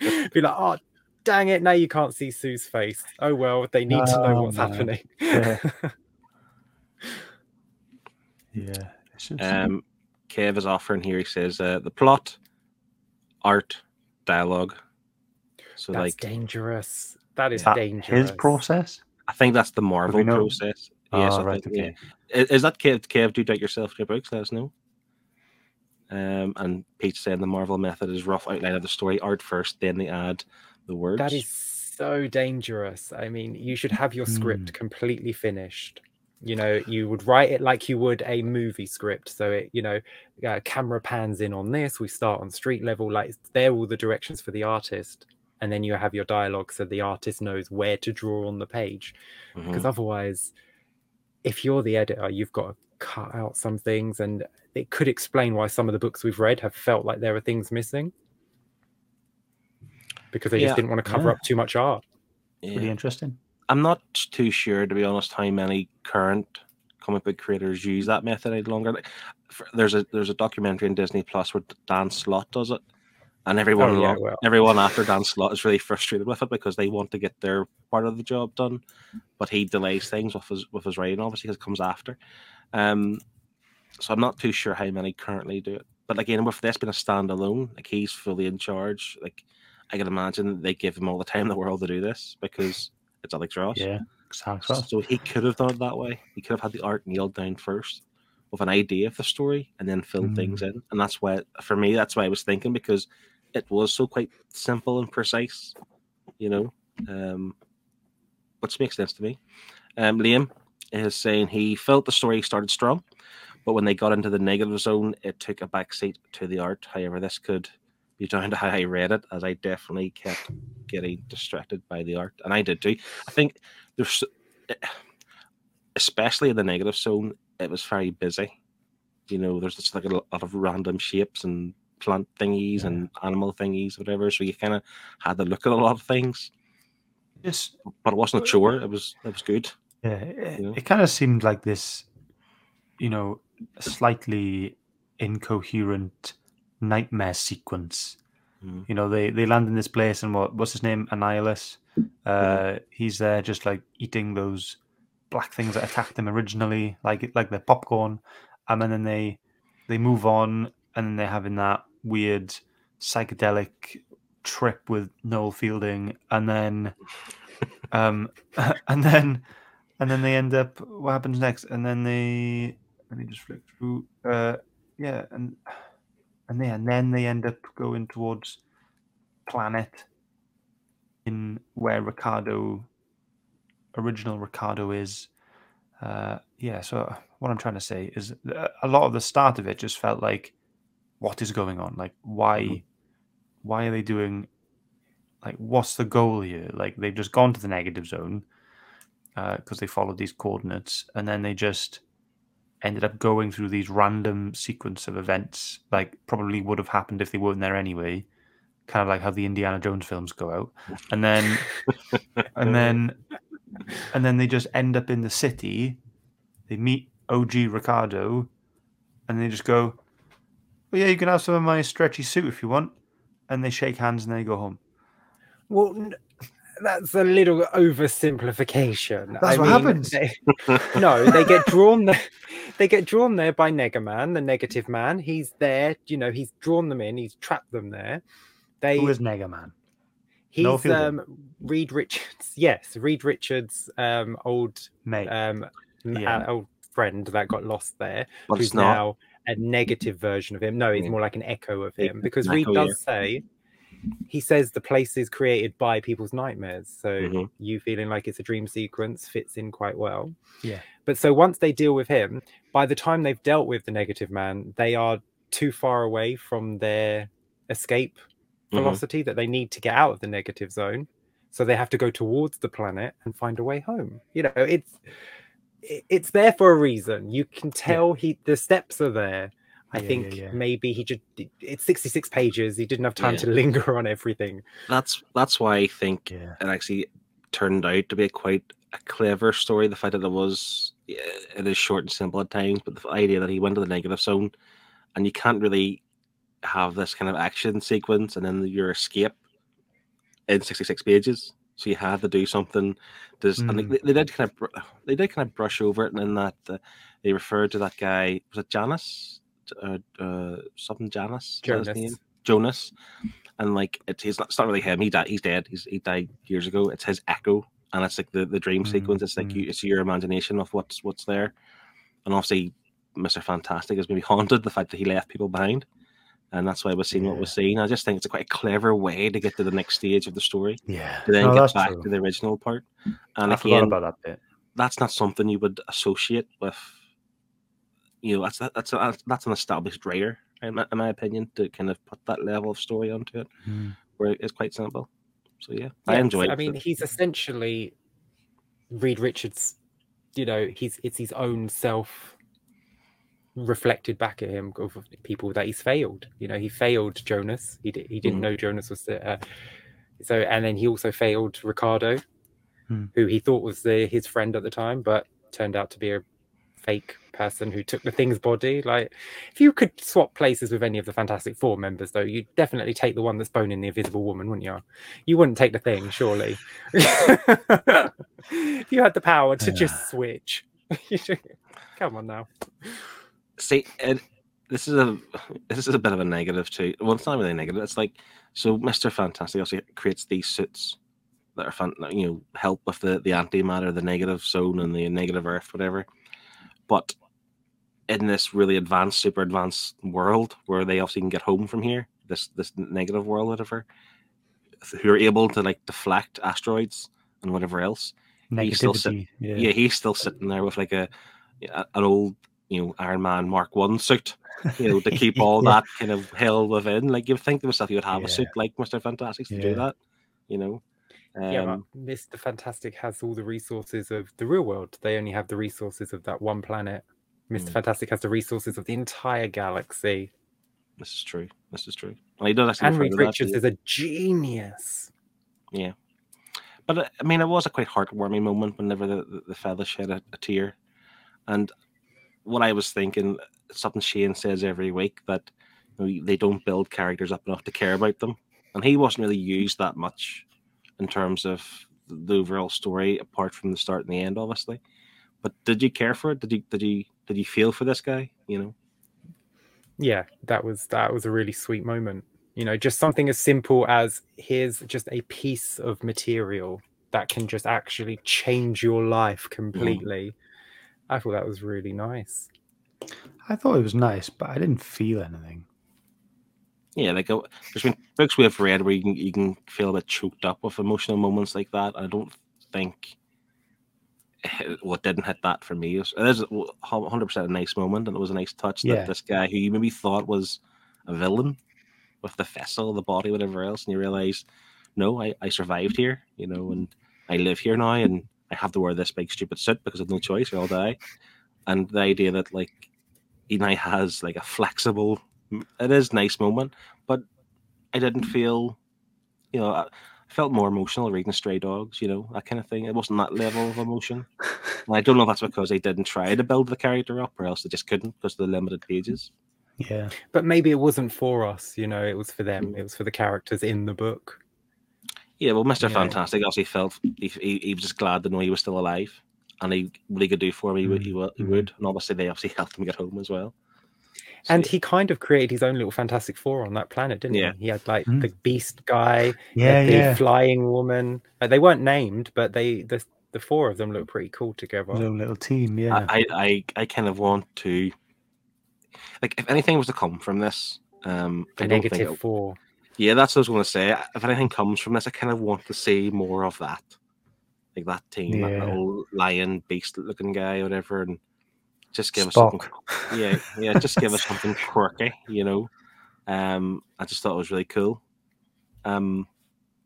Speaker 4: Be like, oh, dang it! Now you can't see Sue's face. Oh well, they need to know
Speaker 3: Oh,
Speaker 4: what's
Speaker 3: no.
Speaker 4: happening.
Speaker 3: Yeah. Yeah.
Speaker 2: Um, Kev is offering here. He says uh, the plot, art, dialogue. So
Speaker 4: That's
Speaker 2: like,
Speaker 4: dangerous. That is
Speaker 3: is that
Speaker 4: dangerous.
Speaker 3: his process?
Speaker 2: I think that's the Marvel
Speaker 3: know?
Speaker 2: process. Yes,
Speaker 3: oh,
Speaker 2: I
Speaker 3: right.
Speaker 2: think, yeah. Is, is that Kev? Kev, do that yourself in your books? Let us know. Um, and Pete saying the Marvel method is rough outline of the story, art first, then they add the words.
Speaker 4: That is so dangerous. I mean, you should have your script
Speaker 3: Hmm.
Speaker 4: completely finished. You know, you would write it like you would a movie script. So it, you know, uh, camera pans in on this. We start on street level. Like they're all the directions for the artist, and then you have your dialogue, so the artist knows where to draw on the page.
Speaker 2: Mhm.
Speaker 4: Because otherwise, if you're the editor, you've got to cut out some things, and it could explain why some of the books we've read have felt like there are things missing because they
Speaker 2: Yeah.
Speaker 4: just didn't want to cover
Speaker 3: Yeah.
Speaker 4: up too much art.
Speaker 2: Yeah.
Speaker 3: Pretty interesting.
Speaker 2: I'm not too sure, to be honest, how many current comic book creators use that method any longer. Like, for, there's a there's a documentary in Disney Plus where Dan Slott does it, and everyone
Speaker 4: Oh, yeah, well.
Speaker 2: everyone after Dan Slott is really frustrated with it because they want to get their part of the job done, but he delays things with his with his writing, obviously, because it comes after. Um, so I'm not too sure how many currently do it. But again, with this being a standalone, like he's fully in charge, like I can imagine they give him all the time in the world to do this because it's Alex Ross.
Speaker 3: Yeah. Exactly.
Speaker 2: So he could have done it that way. He could have had the art nailed down first with an idea of the story and then fill
Speaker 3: Mm.
Speaker 2: things in. And that's why, for me, that's why I was thinking because it was so quite simple and precise, you know, um, which makes sense to me. Um, Liam is saying he felt the story started strong, but when they got into the negative zone, it took a backseat to the art. However, this could be down to how I read it, as I definitely kept getting distracted by the art, and I did too. I think there's, especially in the negative zone, it was very busy. You know, there's just like a lot of random shapes and plant thingies and animal thingies, whatever. So you kind of had to look at a lot of things,
Speaker 3: Just
Speaker 2: but it wasn't a chore. It was it was good.
Speaker 3: Yeah, it,
Speaker 2: You know?
Speaker 3: it kind of seemed like this, you know, slightly incoherent nightmare sequence.
Speaker 2: Mm.
Speaker 3: You know, they they land in this place, and what what's his name? Annihilus. Uh, he's there just like eating those black things that attacked them originally, like like the popcorn, and then they they move on, and then they're having that weird psychedelic trip with Noel Fielding, and then um, and then and then they end up. What happens next? And then they let me just flick through. Uh, yeah, and and they and then they end up going towards planet in where Ricardo, original Ricardo is. Uh, yeah. So what I'm trying to say is a lot of the start of it just felt like, what is going on? Like why,
Speaker 2: Mhm.
Speaker 3: why are they doing? Like what's the goal here? Like they've just gone to the negative zone because they followed these coordinates, and then they just ended up going through these random sequence of events, like probably would have happened if they weren't there anyway. Kind of like how the Indiana Jones films go out, and then and then and then they just end up in the city. They meet OG Ricardo, and they just go, "Oh yeah, you can have some of my stretchy suit if you want." And they shake hands and they go home.
Speaker 4: Well, n- that's a little oversimplification.
Speaker 3: That's what happens.
Speaker 4: they- no, they get drawn there. They get drawn there by Negaman, the negative man. He's there, you know. He's drawn them in. He's trapped them there. They
Speaker 3: Who is Nega Man?
Speaker 4: he's
Speaker 3: Noel Fielding?
Speaker 4: um Reed Richards. Yes, Reed Richards' um old
Speaker 3: Mate.
Speaker 4: um
Speaker 3: Yeah.
Speaker 4: uh, old friend that got lost there,
Speaker 2: But
Speaker 4: who's
Speaker 2: it's not.
Speaker 4: now a negative version of him. No, it's more like an echo of him because
Speaker 2: an
Speaker 4: Reed
Speaker 2: echo,
Speaker 4: does say he says the place is created by people's nightmares. So
Speaker 2: Mhm.
Speaker 4: you feeling like it's a dream sequence fits in quite well.
Speaker 3: Yeah.
Speaker 4: But so once they deal with him, by the time they've dealt with the negative man, they are too far away from their escape
Speaker 2: Mhm.
Speaker 4: velocity that they need to get out of the negative zone. So they have to go towards the planet and find a way home. You know, it's it- it's there for a reason. You can tell he the steps are there. I
Speaker 3: Yeah, yeah,
Speaker 4: think
Speaker 3: yeah.
Speaker 4: maybe he just it's 66 pages. He didn't have time
Speaker 2: Yeah.
Speaker 4: to linger on everything.
Speaker 2: That's that's why I think
Speaker 3: Yeah.
Speaker 2: it actually turned out to be quite a clever story. The fact that it was it is short and simple at times, but the idea that he went to the negative zone, and you can't really have this kind of action sequence and then your escape in sixty six pages. So you had to do something. There's and they,
Speaker 3: Mm.
Speaker 2: they did kind of they did kind of brush over it, and in that uh, they referred to that guy was it Janus, uh, uh, something Janus,
Speaker 4: Jonas.
Speaker 2: name? Jonas, and like it's, he's not, it's not really him. He died. He's dead. He's he died years ago. It's his echo, and it's like the, the dream
Speaker 3: Mm,
Speaker 2: sequence. It's like
Speaker 3: mm.
Speaker 2: you, it's your imagination of what's what's there, and obviously, Mister Fantastic is maybe haunted the fact that he left people behind, and that's why we're seeing what we're seeing. I just think it's a quite a clever way to get to the next stage of the story,
Speaker 3: Yeah.
Speaker 2: to then
Speaker 3: No,
Speaker 2: get back
Speaker 3: true.
Speaker 2: to the original part. And
Speaker 3: I forgot
Speaker 2: again,
Speaker 3: about that bit.
Speaker 2: that's not something you would associate with. You know, that's that's a, that's an established writer, in my, in my opinion, to kind of put that level of story onto it,
Speaker 3: Mm.
Speaker 2: where it's quite simple. So yeah, I
Speaker 4: Yes,
Speaker 2: enjoy it.
Speaker 4: I mean, he's essentially Reed Richards. You know, he's it's his own self reflected back at him of people that he's failed. You know, he failed Jonas. He di- he didn't
Speaker 2: Mhm.
Speaker 4: know Jonas was the, uh, so, and then he also failed Ricardo,
Speaker 3: Hmm.
Speaker 4: who he thought was the, his friend at the time, but turned out to be a fake person who took the thing's body. Like, if you could swap places with any of the Fantastic Four members, though, you'd definitely take the one that's boning the Invisible Woman, wouldn't you? You wouldn't take the thing, surely. if you had the power to just switch, come on now.
Speaker 2: See this is a this is a bit of a negative too well it's not really negative it's like so mr fantastic also creates these suits that are fun you know help with the the antimatter the negative zone and the negative earth whatever but in this really advanced super advanced world where they obviously can get home from here this this negative world whatever who are able to like deflect asteroids and whatever else He's still sit-
Speaker 3: Negativity. Yeah.
Speaker 2: yeah, he's still sitting there with like a, a- an old you know Iron Man Mark One suit, you know, to keep all
Speaker 3: Yeah.
Speaker 2: that kind of hell within. Like you'd think to yourself, you would have
Speaker 3: Yeah.
Speaker 2: a suit like Mister Fantastic to do that, you know.
Speaker 4: yeah,
Speaker 2: Um,
Speaker 4: but Mr. Fantastic has all the resources of the real world. They only have the resources of that one planet. Mr.
Speaker 2: Mm.
Speaker 4: Fantastic has the resources of the entire galaxy.
Speaker 2: this is true. This is true. And he does actually
Speaker 4: And
Speaker 2: to that,
Speaker 4: Richards
Speaker 2: yeah.
Speaker 4: is a genius. Yeah.
Speaker 2: But uh, I mean, it was a quite heartwarming moment whenever the, the, the fella shed a, a tear. And what I was thinking, something Shane says every week, that you know, they don't build characters up enough to care about them. And he wasn't really used that much in terms of the overall story, apart from the start and the end, obviously. But did you care for it? Did you did you did you feel for this guy? You know,
Speaker 4: Yeah, that was that was a really sweet moment. You know, just something as simple as here's just a piece of material that can just actually change your life mm. completely. I thought that was really nice.
Speaker 3: I thought it was nice, but I didn't feel anything.
Speaker 2: yeah, like uh, there's been books we've read where you can you can feel a bit choked up with emotional moments like that. I don't think what didn't hit that for me. It was- it is hundred percent a nice moment, and it was a nice touch
Speaker 3: Yeah.
Speaker 2: that this guy who you maybe thought was a villain with the vessel, the body, whatever else, and you realize, no, I, I survived here, you know, and I live here now, and I have to wear this big stupid suit because I've no choice, or I'll die. And the idea that like he now has like a flexible, it is nice moment, but I didn't feel, you know, I felt more emotional reading Stray Dogs, you know, that kind of thing. It wasn't that level of emotion. And I don't know if that's because they didn't try to build the character up, or else they just couldn't because of the limited pages.
Speaker 3: Yeah.
Speaker 4: But maybe it wasn't for us, you know, it was for them. It was for the characters in the book.
Speaker 2: Yeah, well, Mister
Speaker 3: Yeah.
Speaker 2: Fantastic obviously felt he, he, he was just glad to know he was still alive, and he what he could do for him, he, would, he, he
Speaker 3: Mhm.
Speaker 2: would, and obviously they obviously helped him get home as well. So,
Speaker 4: And he kind of created his own little Fantastic Four on that planet, didn't
Speaker 2: Yeah.
Speaker 4: he? He had like
Speaker 3: Mm.
Speaker 4: the Beast guy,
Speaker 3: Yeah,
Speaker 4: the
Speaker 3: yeah.
Speaker 4: flying woman. Uh, they weren't named, but they the the four of them look pretty cool together.
Speaker 3: His own little team. Yeah.
Speaker 2: I, I I kind of want to like if anything was to come from this, um,
Speaker 4: the
Speaker 2: I don't think
Speaker 4: negative
Speaker 2: it-
Speaker 4: four.
Speaker 2: Yeah, that's what I was going to say. If anything comes from this, I kind of want to see more of that, like that team, that
Speaker 3: Yeah.
Speaker 2: little lion beast-looking guy, or whatever, and just give us something. Yeah, yeah, just give us something quirky, you know. Um, I just thought it was really cool. Um,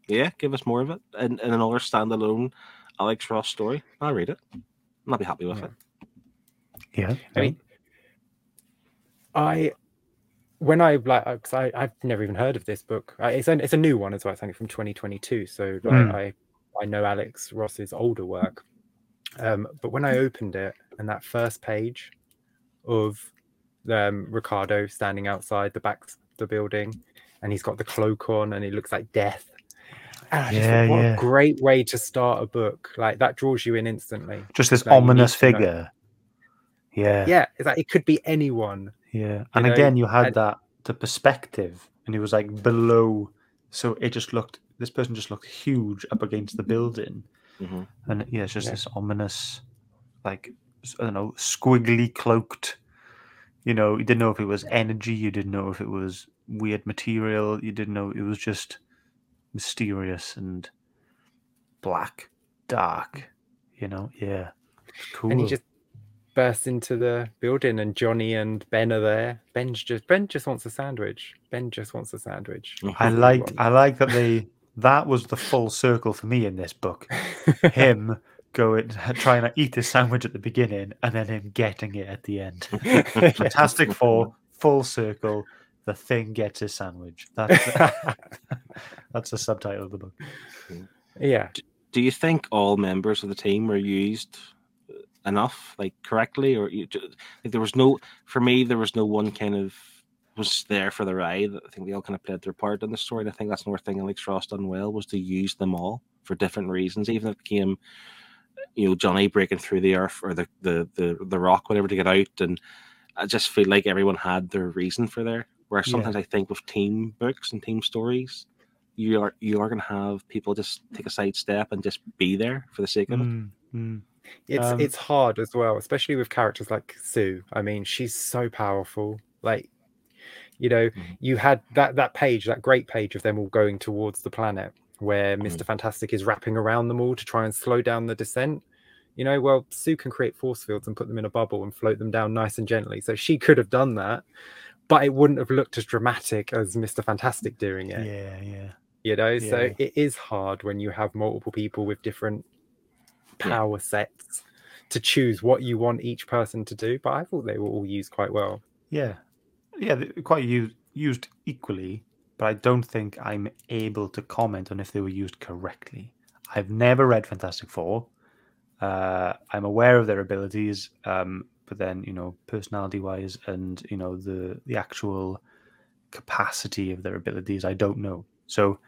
Speaker 2: yeah, give us more of it and, and another standalone Alex Ross story. I'll read it. I'll be happy with
Speaker 4: Yeah.
Speaker 2: it.
Speaker 3: Yeah.
Speaker 4: I mean, I when I like because I I've never even heard of this book. Uh, It's a it's a new one as well. It's only from 2022, so like,
Speaker 3: Hmm.
Speaker 4: I I know Alex Ross's older work. Um, but when I opened it and that first page of um, Ricardo standing outside the back of the building, and he's got the cloak on, and he looks like death. And I just
Speaker 3: Yeah,
Speaker 4: thought, what
Speaker 3: yeah.
Speaker 4: a great way to start a book! Like that draws you in instantly.
Speaker 3: just this
Speaker 4: need
Speaker 3: ominous
Speaker 4: to know.
Speaker 3: figure. Yeah.
Speaker 4: Yeah, it's like it could be anyone.
Speaker 3: Yeah. And
Speaker 4: know,
Speaker 3: again, you had
Speaker 4: and-
Speaker 3: that the perspective, and he was like below, so it just looked. This person just looked huge up against the building,
Speaker 2: hmm
Speaker 3: and yeah, it's just
Speaker 4: Yeah.
Speaker 3: this ominous, like I don't know, squiggly cloaked. You know, you didn't know if it was energy. You didn't know if it was weird material. You didn't know it was just mysterious and black, dark. You know, yeah, cool.
Speaker 4: and he just bursts into the building and johnny and ben are there ben's just ben just wants a sandwich ben just wants a sandwich mm-hmm.
Speaker 3: I
Speaker 4: really
Speaker 3: liked. I like that they. That was the full circle for me in this book. Him going trying to eat his sandwich at the beginning, and then him getting it at the end. Fantastic Four, full circle. The thing gets his sandwich. That's that's the subtitle of the book. Mm-hmm.
Speaker 4: yeah
Speaker 2: Do you think all members of the team were used enough, like correctly, or you, like there was no? For me, there was no one kind of was there for the ride. I think they all kind of played their part in the story. And I think that's another thing Alex Ross done well was to use them all for different reasons. Even if it became, you know, Johnny breaking through the earth or the the the, the rock, whatever, to get out, and I just feel like everyone had their reason for there. Where
Speaker 3: Yeah.
Speaker 2: sometimes I think with team books and team stories, you are you are going to have people just take a side step and just be there for the sake of it.
Speaker 3: Mm, mm.
Speaker 4: It's
Speaker 3: Um,
Speaker 4: it's hard as well especially with characters like sue. I mean she's so powerful. Like you know
Speaker 2: Mhm.
Speaker 4: you had that that page that great page of them all going towards the planet where mr fantastic is wrapping around them all to try and slow down the descent. You know well sue can create force fields and put them in a bubble and float them down nice and gently. So she could have done that but it wouldn't have looked as dramatic as mr fantastic doing it.
Speaker 3: Yeah, yeah.
Speaker 4: you know so it is hard when you have multiple people with different
Speaker 2: Yeah.
Speaker 4: power sets to choose what you want each person to do but i thought they were all used quite well
Speaker 3: Yeah, yeah, quite used used equally, but I don't think I'm able to comment on if they were used correctly. I've never read Fantastic Four. Uh, I'm aware of their abilities, um, but then you know, personality wise, and you know the the actual capacity of their abilities, I don't know. So,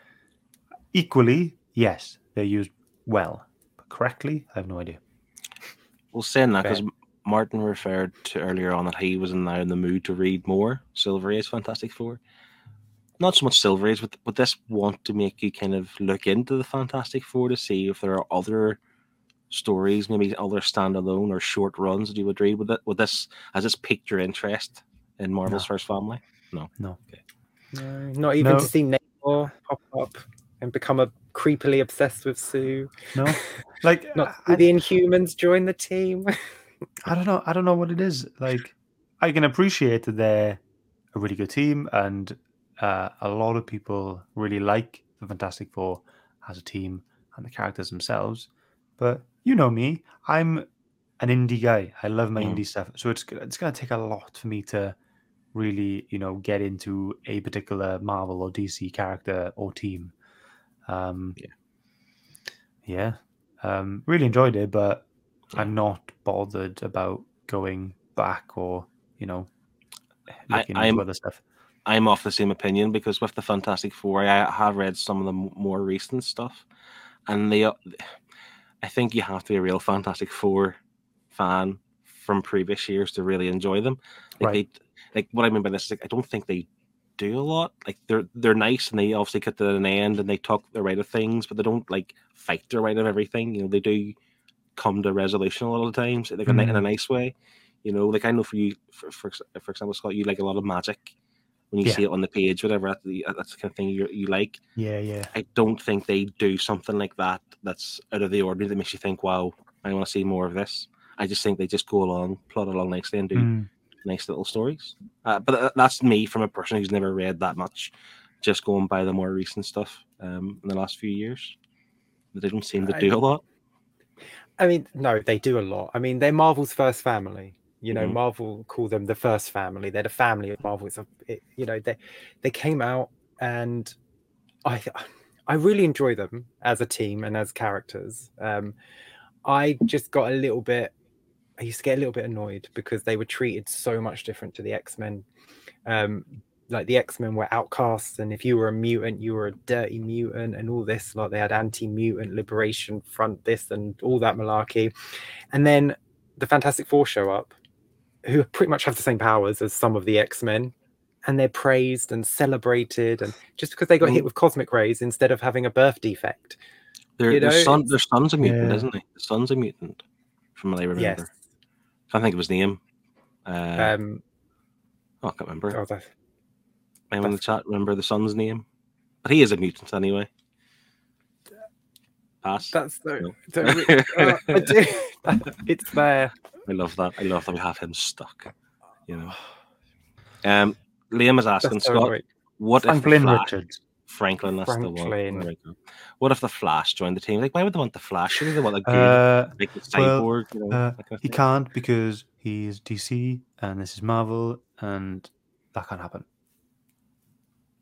Speaker 3: equally, yes, they're used well, correctly, I have no idea.
Speaker 2: Well, saying that because Martin referred to earlier on that he was in now in the mood to read more Silver Age Fantastic Four. Not so much Silver Age, but but this want to make you kind of look into the Fantastic Four to see if there are other stories, maybe other standalone or short runs that you would read. Would it? Would this has this piqued your interest in Marvel's
Speaker 3: No.
Speaker 2: First Family?
Speaker 3: No.
Speaker 4: no, not even
Speaker 3: No.
Speaker 4: to see Namor pop up and become a creepily obsessed with sue
Speaker 3: No, like
Speaker 4: not
Speaker 3: I-
Speaker 4: the inhumans join the team
Speaker 3: I don't know. I don't know what it is. Like, I can appreciate that they're a really good team, and uh, a lot of people really like the Fantastic Four as a team and the characters themselves. But you know me, I'm an indie guy. I love my
Speaker 2: Mhm.
Speaker 3: indie stuff, so it's it's going to take a lot for me to really, you know, get into a particular Marvel or DC character or team. Um,
Speaker 2: Yeah.
Speaker 3: yeah, um, really enjoyed it, but
Speaker 2: Yeah.
Speaker 3: I'm not bothered about going back or you know
Speaker 2: I-
Speaker 3: looking
Speaker 2: I'm-
Speaker 3: into other stuff.
Speaker 2: I'm off the same opinion because with the Fantastic Four, I have read some of the more recent stuff, and they, I think you have to be a real Fantastic Four fan from previous years to really enjoy them. Like
Speaker 3: Right.
Speaker 2: they, like what I mean by this is like I don't think they do a lot. Like they're they're nice and they obviously get to an end and they talk the right of things, but they don't like fight their right of everything. You know, they do come to resolution a lot of times, like ni- in a
Speaker 3: Mhm.
Speaker 2: nice way. You know, like I know for you, for for, for example, Scott, you like a lot of magic when you
Speaker 3: Yeah.
Speaker 2: see it on the page, whatever. That's the, that's the kind of thing you you like.
Speaker 3: Yeah, yeah,
Speaker 2: I don't think they do something like that that's out of the ordinary that makes you think, "Wow, I want to see more of this." I just think they just go along, plod along nicely, and do
Speaker 3: Mm.
Speaker 2: Nice little stories. Uh, but that's me from a person who's never read that much, just going by the more recent stuff um, in the last few years. They don't seem to do a lot.
Speaker 4: I mean, no, they do a lot. I mean, they're Marvel's first family. You know,
Speaker 2: Mhm.
Speaker 4: Marvel call them the first family. They're the family of Marvel. It's a, it, you know, they they came out, and I I really enjoy them as a team and as characters. Um, I just got a little bit. I used to get a little bit annoyed because they were treated so much different to the X Men. Um, like the X Men were outcasts, and if you were a mutant, you were a dirty mutant, and all this. Like they had anti-mutant liberation front, this and all that malarkey. And then the Fantastic Four show up, who pretty much have the same powers as some of the X Men, and they're praised and celebrated, and just because they got hit with cosmic rays instead of having a birth defect.
Speaker 2: Their,
Speaker 4: You
Speaker 2: their, son, their son's a mutant,
Speaker 3: Yeah.
Speaker 2: isn't he? The son's a mutant, from what I remember.
Speaker 4: Yes.
Speaker 2: Can't think of his name. Uh,
Speaker 4: Um.
Speaker 2: oh, I can't remember.
Speaker 4: Oh, that,
Speaker 2: Anyone in the chat remember the son's name? But he is a mutant anyway. Pass.
Speaker 4: that's the.
Speaker 2: No.
Speaker 4: the uh, I do. it's there.
Speaker 2: I love that. I love that we have him stuck. You know. Um, Liam is asking Scott,
Speaker 4: annoying.
Speaker 2: what if the
Speaker 3: Franklin
Speaker 2: Flash,
Speaker 3: Richards.
Speaker 2: Franklin? That's the one.
Speaker 4: Franklin.
Speaker 2: We go. What if the Flash joined the team? Like, why would they want the Flash? Surely they want a good,
Speaker 3: Uh,
Speaker 2: like the
Speaker 3: well,
Speaker 2: cyborg. you know,
Speaker 3: uh,
Speaker 2: kind of
Speaker 3: he
Speaker 2: thing.
Speaker 3: can't because he's DC and this is Marvel, and that can't happen.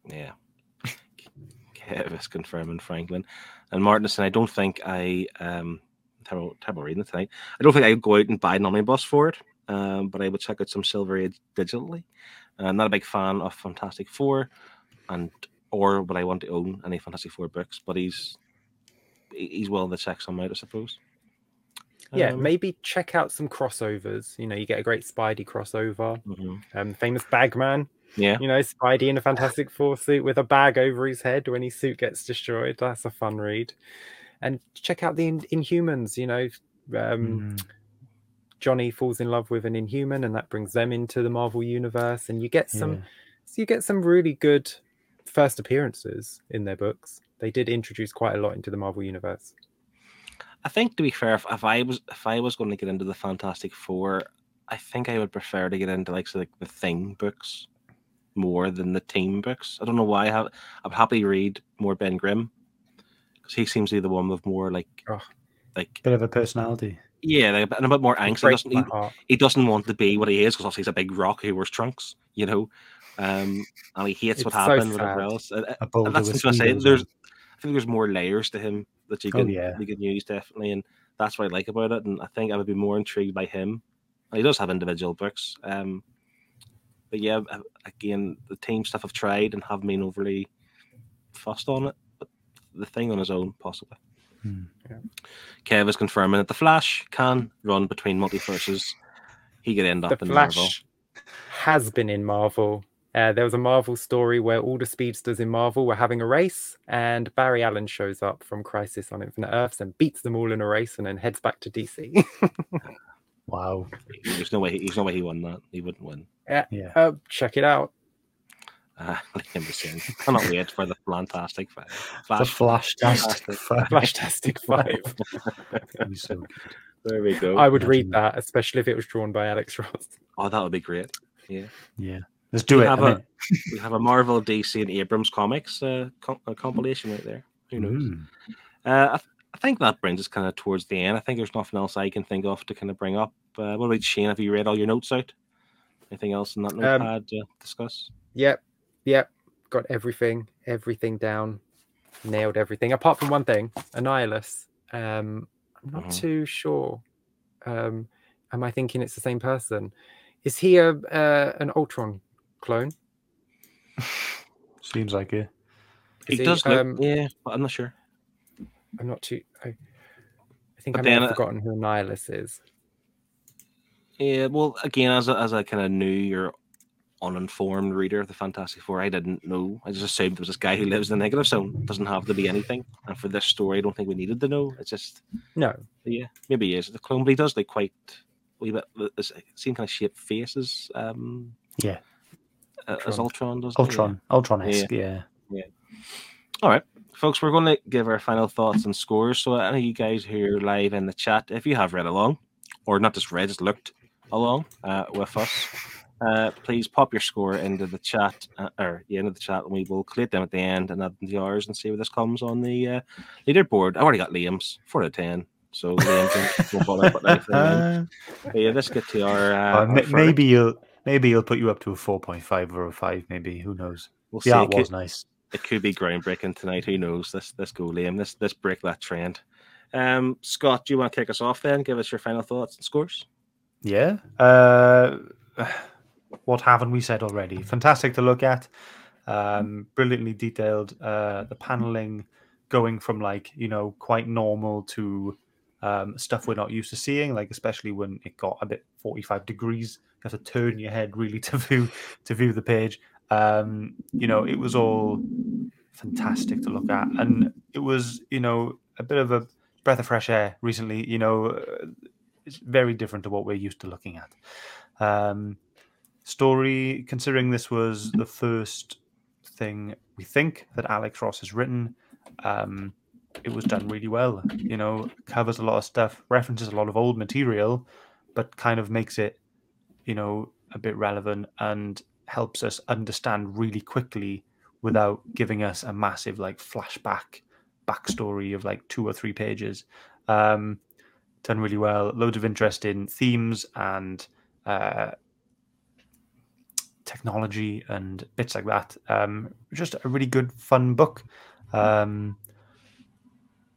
Speaker 2: Yeah. Kev is confirming Franklin. And Martin is saying, I don't think I um terrible, terrible reading tonight. I don't think I'd go out and buy an omnibus for it. Um, but I would check out some Silver Age digitally. Uh, I'm not a big fan of Fantastic Four and or would I want to own any Fantastic Four books, but he's he- he's willing to check some out, I suppose.
Speaker 4: Yeah,
Speaker 2: Um,
Speaker 4: maybe check out some crossovers. You know, you get a great Spidey crossover.
Speaker 2: mhm.
Speaker 4: Um, famous Bagman.
Speaker 2: Yeah.
Speaker 4: You know, Spidey in a Fantastic Four suit with a bag over his head when his suit gets destroyed. That's a fun read. And check out the In- Inhumans. You know, um,
Speaker 3: Mm.
Speaker 4: Johnny falls in love with an Inhuman, and that brings them into the Marvel universe. And you get some,
Speaker 3: Yeah.
Speaker 4: so you get some really good first appearances in their books. They did introduce quite a lot into the Marvel universe.
Speaker 2: I think to be fair, if, if I was if I was going to get into the Fantastic Four, I think I would prefer to get into like so like the Thing books more than the team books. I don't know why. I have I'd happily read more Ben Grimm because he seems to be the one with more like
Speaker 4: Oh.
Speaker 2: like
Speaker 3: Bit of a personality.
Speaker 2: yeah, like, and a bit more angst. He doesn't, he, he doesn't want to be what he is because obviously he's a big rock who wears trunks, you know, um, and he hates what
Speaker 4: It's so
Speaker 2: happened, whatever
Speaker 4: sad.
Speaker 2: else. And- and that's what I'm saying. There's. I think there's more layers to him that you
Speaker 3: Oh,
Speaker 2: can
Speaker 3: yeah.
Speaker 2: you can use definitely, and that's what I like about it. And I think I would be more intrigued by him. He does have individual books, um, but yeah, again, the team stuff I've tried and haven't been overly fussed on it. But the thing on his own, possibly.
Speaker 3: Hmm.
Speaker 4: Yeah.
Speaker 2: Kev is confirming that the Flash can run between multiverses. He could end up
Speaker 4: the
Speaker 2: in Marvel.
Speaker 4: Has been in Marvel. Uh, there was a Marvel story where all the speedsters in Marvel were having a race, and Barry Allen shows up from Crisis on Infinite Earths and beats them all in a race, and then heads back to DC.
Speaker 3: Wow.
Speaker 2: There's no way. He, there's no way he won that. He wouldn't win.
Speaker 3: Yeah.
Speaker 4: uh, check it out.
Speaker 2: Uh, Liam is saying, cannot wait for the Fantastic Five.
Speaker 3: The
Speaker 2: Flash.
Speaker 3: Flash test.
Speaker 4: Flashtastic Five.
Speaker 3: That'd so.
Speaker 2: There we go.
Speaker 4: I would read that, especially if it was drawn by Alex Ross.
Speaker 2: Oh, that would be great.
Speaker 3: Yeah. Yeah. Let's do
Speaker 2: We
Speaker 3: it.
Speaker 2: have a- We have a Marvel, DC, and Abrams comics uh, com- a compilation right there. Who knows?
Speaker 3: Mm.
Speaker 2: Uh, I, th- I think that brings us kind of towards the end. I think there's nothing else I can think of to kind of bring up. Uh, what about Shane? Have you read all your notes out? Anything else in that notepad to discuss?
Speaker 4: Yep, yep. Got everything, everything down. Nailed everything, apart from one thing Annihilus. Um, I'm not
Speaker 2: Mhm.
Speaker 4: too sure. Um, am I thinking it's the same person? Is he a uh, an Ultron clone?
Speaker 3: Seems like it.
Speaker 2: He
Speaker 4: Is
Speaker 2: does look,
Speaker 4: um,
Speaker 2: yeah, but I'm not sure.
Speaker 4: I'm not too. I, I think I've
Speaker 2: uh,
Speaker 4: forgotten who Annihilus is.
Speaker 2: Yeah, well, again, as a, as a kind of new or uninformed reader of the Fantastic Four, I didn't know. I just assumed there was this guy who lives in the negative zone. Doesn't have to be anything. And for this story, I don't think we needed to know. It's just,
Speaker 4: No,
Speaker 2: yeah, maybe he is the clone, but he does like quite. Wee bit, the same kind of shaped faces. Um,
Speaker 3: Yeah.
Speaker 2: As Ultron does.
Speaker 3: Ultron. Ultron esque. Yeah. yeah.
Speaker 2: All right, folks, we're going to give our final thoughts and scores. So, any of you guys who are live in the chat, if you have read along, or not just read, just looked along uh, with us, uh, please pop your score into the chat uh, or end of the chat, and we will collate them at the end and add them to the hours and see where this comes on the uh, leaderboard. I've already got Liam's four out of ten, so Liam won't bother putting anything in. But yeah, let's get to our. Uh,
Speaker 3: Uh,
Speaker 2: our
Speaker 3: ma-
Speaker 2: verdict.
Speaker 3: maybe you'll maybe he'll put you up to a four point five or a five. Maybe who knows?
Speaker 2: we'll see.
Speaker 3: The
Speaker 2: It
Speaker 3: was
Speaker 2: could,
Speaker 3: nice.
Speaker 2: it could be groundbreaking tonight. Who knows? Let's let's go, Liam. Let's let's break that trend. Um, Scott, do you want to kick us off then? Give us your final thoughts and scores.
Speaker 3: Yeah. Uh, what haven't we said already? Fantastic to look at. Um, brilliantly detailed. Uh, the paneling going from like you know quite normal to um, stuff we're not used to seeing, like especially when it got a bit forty five degrees. Have to turn your head really to view to view the page. Um, you know, it was all fantastic to look at, and it was you know a bit of a breath of fresh air recently. You know, uh, it's very different to what we're used to looking at. Um, story, considering this was the first thing we think that Alex Ross has written, um, it was done really well. You know, covers a lot of stuff, references a lot of old material, but kind of makes it, you know, a bit relevant and helps us understand really quickly without giving us a massive like flashback backstory of like two or three pages. Um, done really well. Loads of interesting themes and uh, technology and bits like that. Um, just a really good, fun book. Um,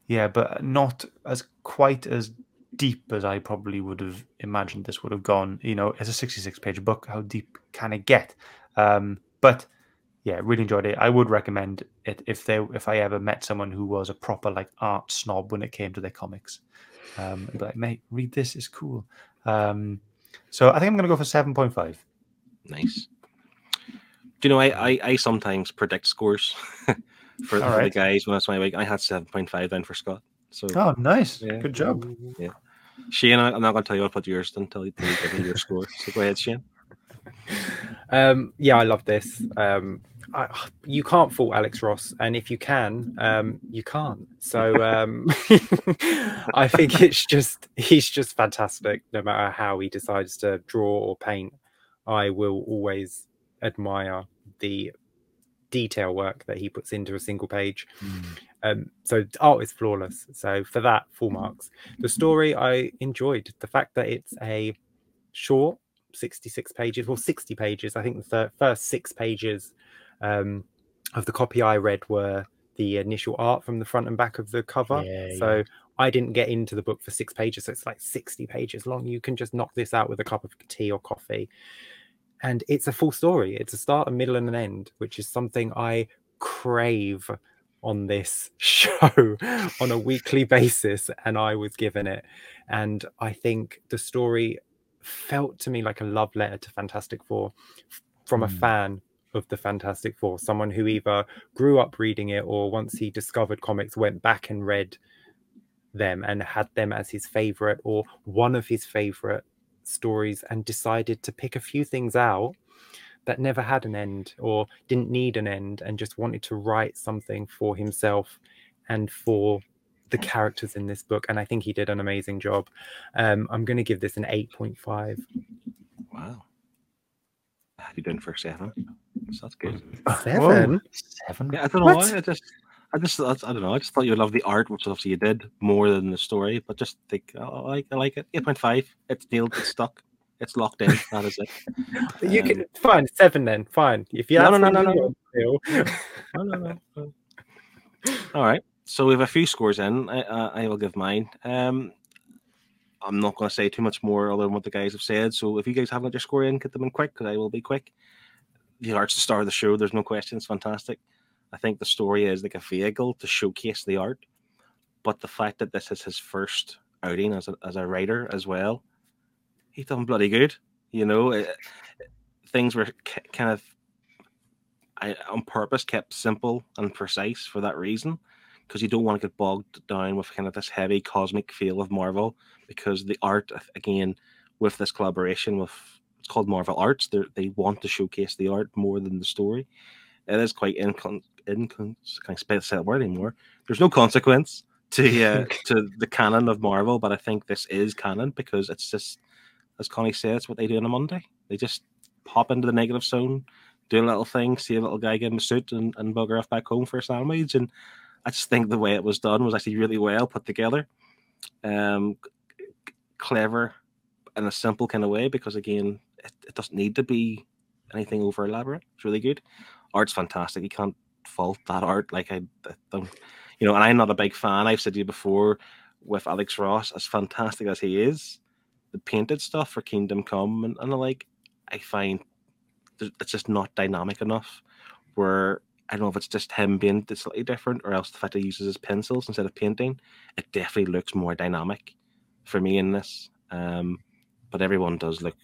Speaker 3: yeah, but not as quite as deep as I probably would have imagined this would have gone. You know, it's a 66 page book. How deep can it get? Um, but yeah, really enjoyed it. I would recommend it if they if I ever met someone who was a proper like art snob when it came to their comics. Um, I'd be like, mate, read this. It's cool. Um, so I think I'm going to go for seven point five.
Speaker 2: Nice. Do you know I I, I sometimes predict scores for, for the guys when it's my week. I had seven point five then for Scott. So
Speaker 3: Oh, nice.
Speaker 2: Yeah.
Speaker 3: Good job.
Speaker 2: Shane, I- I'm not going to tell you what put yours until you, until you give me your score. So go ahead, Shane.
Speaker 4: Um, yeah, I love this. Um, I, you can't fault Alex Ross, and if you can, um, you can't. So um, I think it's just he's just fantastic. No matter how he decides to draw or paint, I will always admire the detail work that he puts into a single page. Um, so art is flawless. So for that, full marks. The story I enjoyed. The fact that it's a short 66 pages well 60 pages i think the thir- first six pages um, of the copy i read were the initial art from the front and back of the cover
Speaker 3: Yeah,
Speaker 4: so
Speaker 3: yeah.
Speaker 4: i didn't get into the book for six pages so it's like 60 pages long you can just knock this out with a cup of tea or coffee and it's a full story it's a start a middle and an end which is something i crave on this show on a weekly basis and i was given it and i think the story felt to me like a love letter to fantastic four from a
Speaker 3: Mm.
Speaker 4: fan of the fantastic four someone who either grew up reading it or once he discovered comics went back and read them and had them as his favorite or one of his favorite stories and decided to pick a few things out that never had an end or didn't need an end and just wanted to write something for himself and for the characters in this book and i think he did an amazing job um, i'm going to give this an 8.5
Speaker 2: Wow. How you doing for seven? So that's good.
Speaker 4: seven
Speaker 3: Seven.
Speaker 2: Yeah, I don't know
Speaker 4: What?
Speaker 2: why. I just, I just, I, I don't know. I just thought you would love the art, which obviously you did more than the story. But just think, oh, I like, I like it. Eight point five. It's nailed. It's stuck. It's locked in. That is it.
Speaker 4: you can fine seven then fine if you
Speaker 2: No, no, no, no, no.
Speaker 4: want to do.
Speaker 2: No, no, no, no. All right. So we have a few scores in. I, uh, I will give mine. Um, I'm not going to say too much more other than what the guys have said. So if you guys haven't got your score in, get them in quick because I will be quick. The art's the star of the show. There's no question. It's fantastic. I think the story is like a vehicle to showcase the art, but the fact that this is his first outing as a, as a writer as well, he's done bloody good. You know, it, things were k- kind of I on purpose kept simple and precise for that reason, because you don't want to get bogged down with kind of this heavy cosmic feel of Marvel, because the art again with this collaboration with it's called Marvel Arts, they they want to showcase the art more than the story. It is quite incon incon can I spell that word anymore? There's no consequence to uh, to the canon of Marvel, but I think this is canon because it's just as Connie said, it's what they do on a Monday. They just pop into the negative zone, do a little thing, see a little guy get him a suit and, and bugger off back home for a sandwich. And I just think the way it was done was actually really well put together. Um, clever in a simple kind of way because again, it, it doesn't need to be anything over elaborate. It's really good. Art's fantastic. You can't fault that art. Like I, I don't, you know, and I'm not a big fan. I've said to you before with Alex Ross, as fantastic as he is, the painted stuff for Kingdom Come and, and the like, I find it's just not dynamic enough. Where I don't know if it's just him being slightly different, or else the fact he uses his pencils instead of painting, it definitely looks more dynamic for me in this. Um, but everyone does look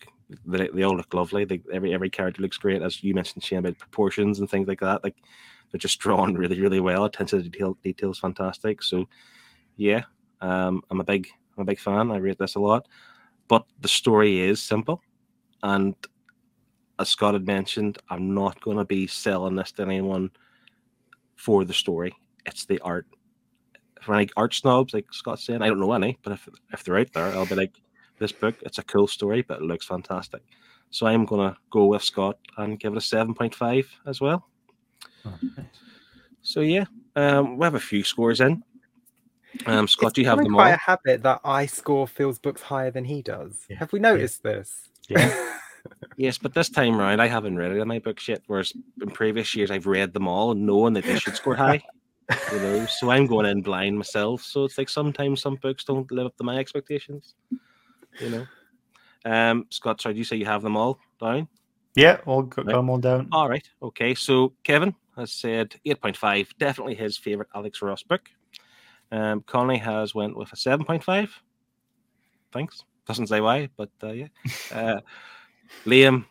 Speaker 2: they, they all look lovely. They, every every character looks great, as you mentioned, Shane, about proportions and things like that. Like they're just drawn really, really well. Attention to detail details fantastic. So yeah, um, I'm a big I'm a big fan. I rate this a lot. But the story is simple, and as Scott had mentioned, I'm not going to be selling this to anyone for the story. It's the art. For any art snobs, like Scott's saying, I don't know any, but if if they're out there, I'll be like, this book, it's a cool story, but it looks fantastic. So I'm gonna go with Scott and give it a seven point five as well.
Speaker 3: Oh, nice.
Speaker 2: So yeah, um, we have a few scores in. Um, Scott,
Speaker 4: It's
Speaker 2: do you have
Speaker 4: becoming
Speaker 2: them
Speaker 4: quite
Speaker 2: all?
Speaker 4: a habit that I score Phil's books higher than he does.
Speaker 3: Yeah,
Speaker 4: Have we noticed this?
Speaker 3: Yeah.
Speaker 2: Yes, but this time round, I haven't read it in my books yet. Whereas in previous years, I've read them all, knowing that they should score high. You know, so I'm going in blind myself. So it's like sometimes some books don't live up to my expectations. You know, um, Scott, sorry, do you say you have them all down?
Speaker 3: Yeah, all got
Speaker 2: Right.
Speaker 3: them all down.
Speaker 2: All right. Okay. So Kevin has said 8.5, definitely his favorite Alex Ross book. Um, Conley has went with a 7.5. Thanks. Doesn't say why, but uh, yeah. Uh, Liam,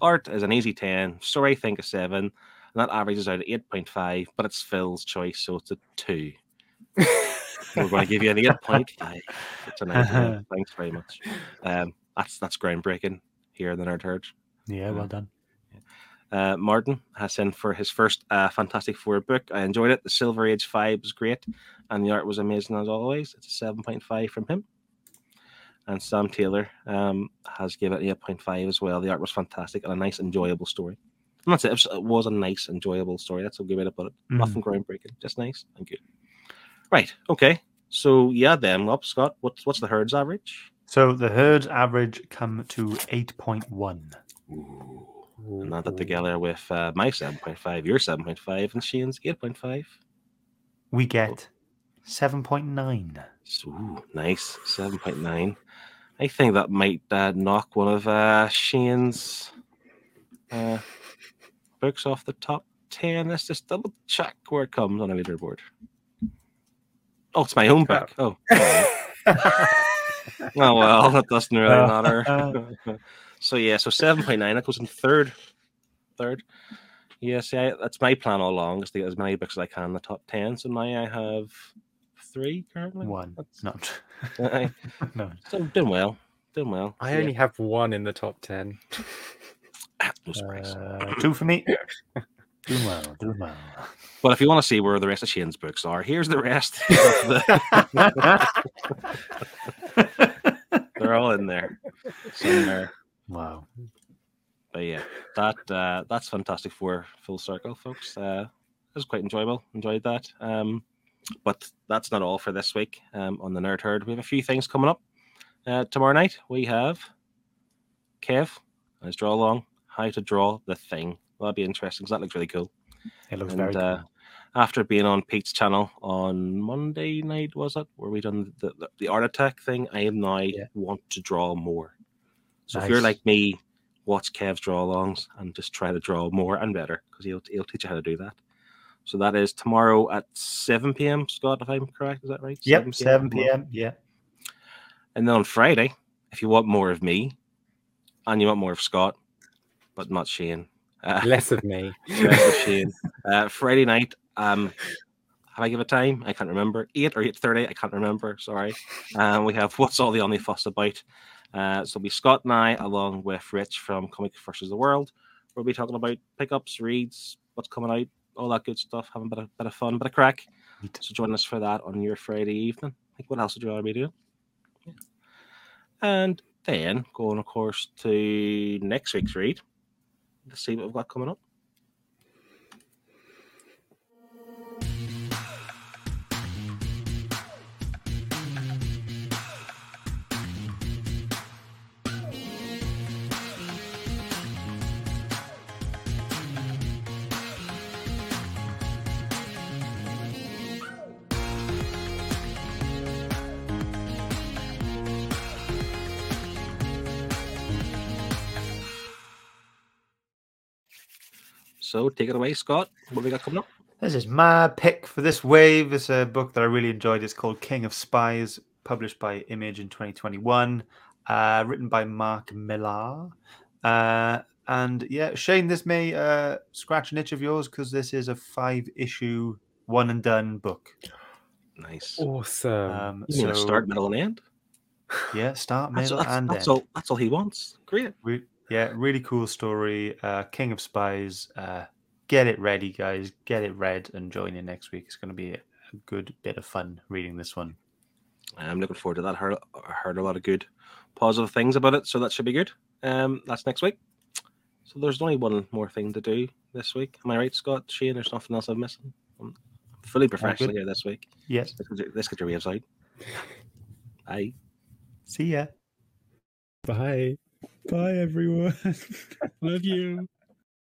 Speaker 2: art is an easy 10. Story, I think, a 7. And that averages out at 8.5, but it's Phil's choice, so it's a 2. We're going to give you an 8.5. It's a nice. Thanks very much. Um, that's that's groundbreaking here in the Nerd Herd.
Speaker 3: Yeah, well done.
Speaker 2: Uh, Martin has sent for his first uh, Fantastic Four book. I enjoyed it. The Silver Age 5 was great, and the art was amazing as always. It's a 7.5 from him. And Sam Taylor um, has given it 8.5 as well. The art was fantastic and a nice, enjoyable story. And that's it. It was, a nice, enjoyable story. That's a good way to put it.
Speaker 3: Mhm.
Speaker 2: Nothing groundbreaking, just nice and good. Right. Okay. So yeah, then, up, Scott. What's what's the herd's average?
Speaker 3: So the herd's average come to 8.1.
Speaker 2: And add that together with uh, my 7.5, your 7.5, and Shane's 8.5.
Speaker 3: We get 7.9.
Speaker 2: So, ooh, nice. 7.9. I think that might uh, knock one of uh, Shane's uh, books off the top 10. Let's just double check where it comes on a leaderboard. Oh, it's my own book. Oh, oh well, that doesn't really matter. so, yeah, so 7.9. That goes in third. Third. Yes, Yeah, see, I, that's my plan all along is to get as many books as I can in the top 10. So now I have three currently.
Speaker 3: One.
Speaker 2: That's-
Speaker 3: Not.
Speaker 2: I,
Speaker 3: no.
Speaker 2: so doing well. Doing well.
Speaker 4: I
Speaker 2: Yeah.
Speaker 4: only have one in the top 10.
Speaker 2: Ah, no surprise.
Speaker 3: Uh, two for me. Doing well. Doing well.
Speaker 2: but if you want to see where the rest of Shane's books are, here's the rest. the- they're all in there somewhere.
Speaker 3: Wow.
Speaker 2: But yeah, that uh, that's fantastic for full circle, folks. Uh, it was quite enjoyable. Enjoyed that. Um, but that's not all for this week um, on the Nerd Herd. We have a few things coming up. Uh, tomorrow night we have Kev and his draw along how to draw the thing. Well, that'd be interesting 'cause that looks really cool.
Speaker 3: It looks
Speaker 2: And,
Speaker 3: very
Speaker 2: uh, after being on Pete's channel on Monday night, was it? Where we done the, the, the art attack thing? I am now
Speaker 3: Yeah.
Speaker 2: want to draw more. So if you're like me, watch Kev's draw alongs and just try to draw more and better because he'll, he'll teach you how to do that. So that is tomorrow at 7 p.m. Scott, if I'm correct, is that right?
Speaker 3: Yep, 7
Speaker 2: tomorrow.
Speaker 3: p.m. Yeah.
Speaker 2: And then on Friday, if you want more of me and you want more of Scott, but not Shane, uh,
Speaker 4: Less of me.
Speaker 2: Rest of Shane. Uh, Friday night. Um, have I give a time? I can't remember. Eight or eight thirty. I can't remember. Sorry. Um, we have what's all the only fuss about. Uh, so it'll be Scott and I, along with Rich from Comic versus the World. We'll be talking about pickups, reads, what's coming out, all that good stuff. Having a bit of, bit of fun, bit of crack.
Speaker 3: Neat.
Speaker 2: So join us for that on your Friday evening. Like, what else would you rather be doing? Yeah. And then going, of course, to next week's read. Let's see what we've got coming up. So take it away, Scott. What we got coming up?
Speaker 3: This is my pick for this wave. It's a book that I really enjoyed. It's called King of Spies, published by Image in 2021, uh, written by Mark Millar. Uh, and yeah, Shane, this may uh, scratch an itch of yours because this is a five issue, one and done book.
Speaker 2: Nice.
Speaker 4: Awesome.
Speaker 3: Um,
Speaker 2: You mean a
Speaker 3: so,
Speaker 2: start, middle, and end?
Speaker 3: yeah, start,
Speaker 2: That's,
Speaker 3: middle,
Speaker 2: that's,
Speaker 3: and
Speaker 2: that's
Speaker 3: end.
Speaker 2: all. That's all he wants. Great.
Speaker 3: Re- yeah, really cool story. Uh, King of Spies. Uh, get it ready, guys. Get it read and join in next week. It's going to be a good bit of fun reading this one.
Speaker 2: I'm looking forward to that. Heard, I heard a lot of good, positive things about it, so that should be good. Um, that's next week. So there's only one more thing to do this week. Am I right, Scott? Shane, there's nothing else I'm missing. I'm fully professional here this week.
Speaker 3: Yes.
Speaker 2: Let's get your, let's get your waves out. Bye.
Speaker 3: See ya.
Speaker 4: Bye. Bye, everyone. Love you.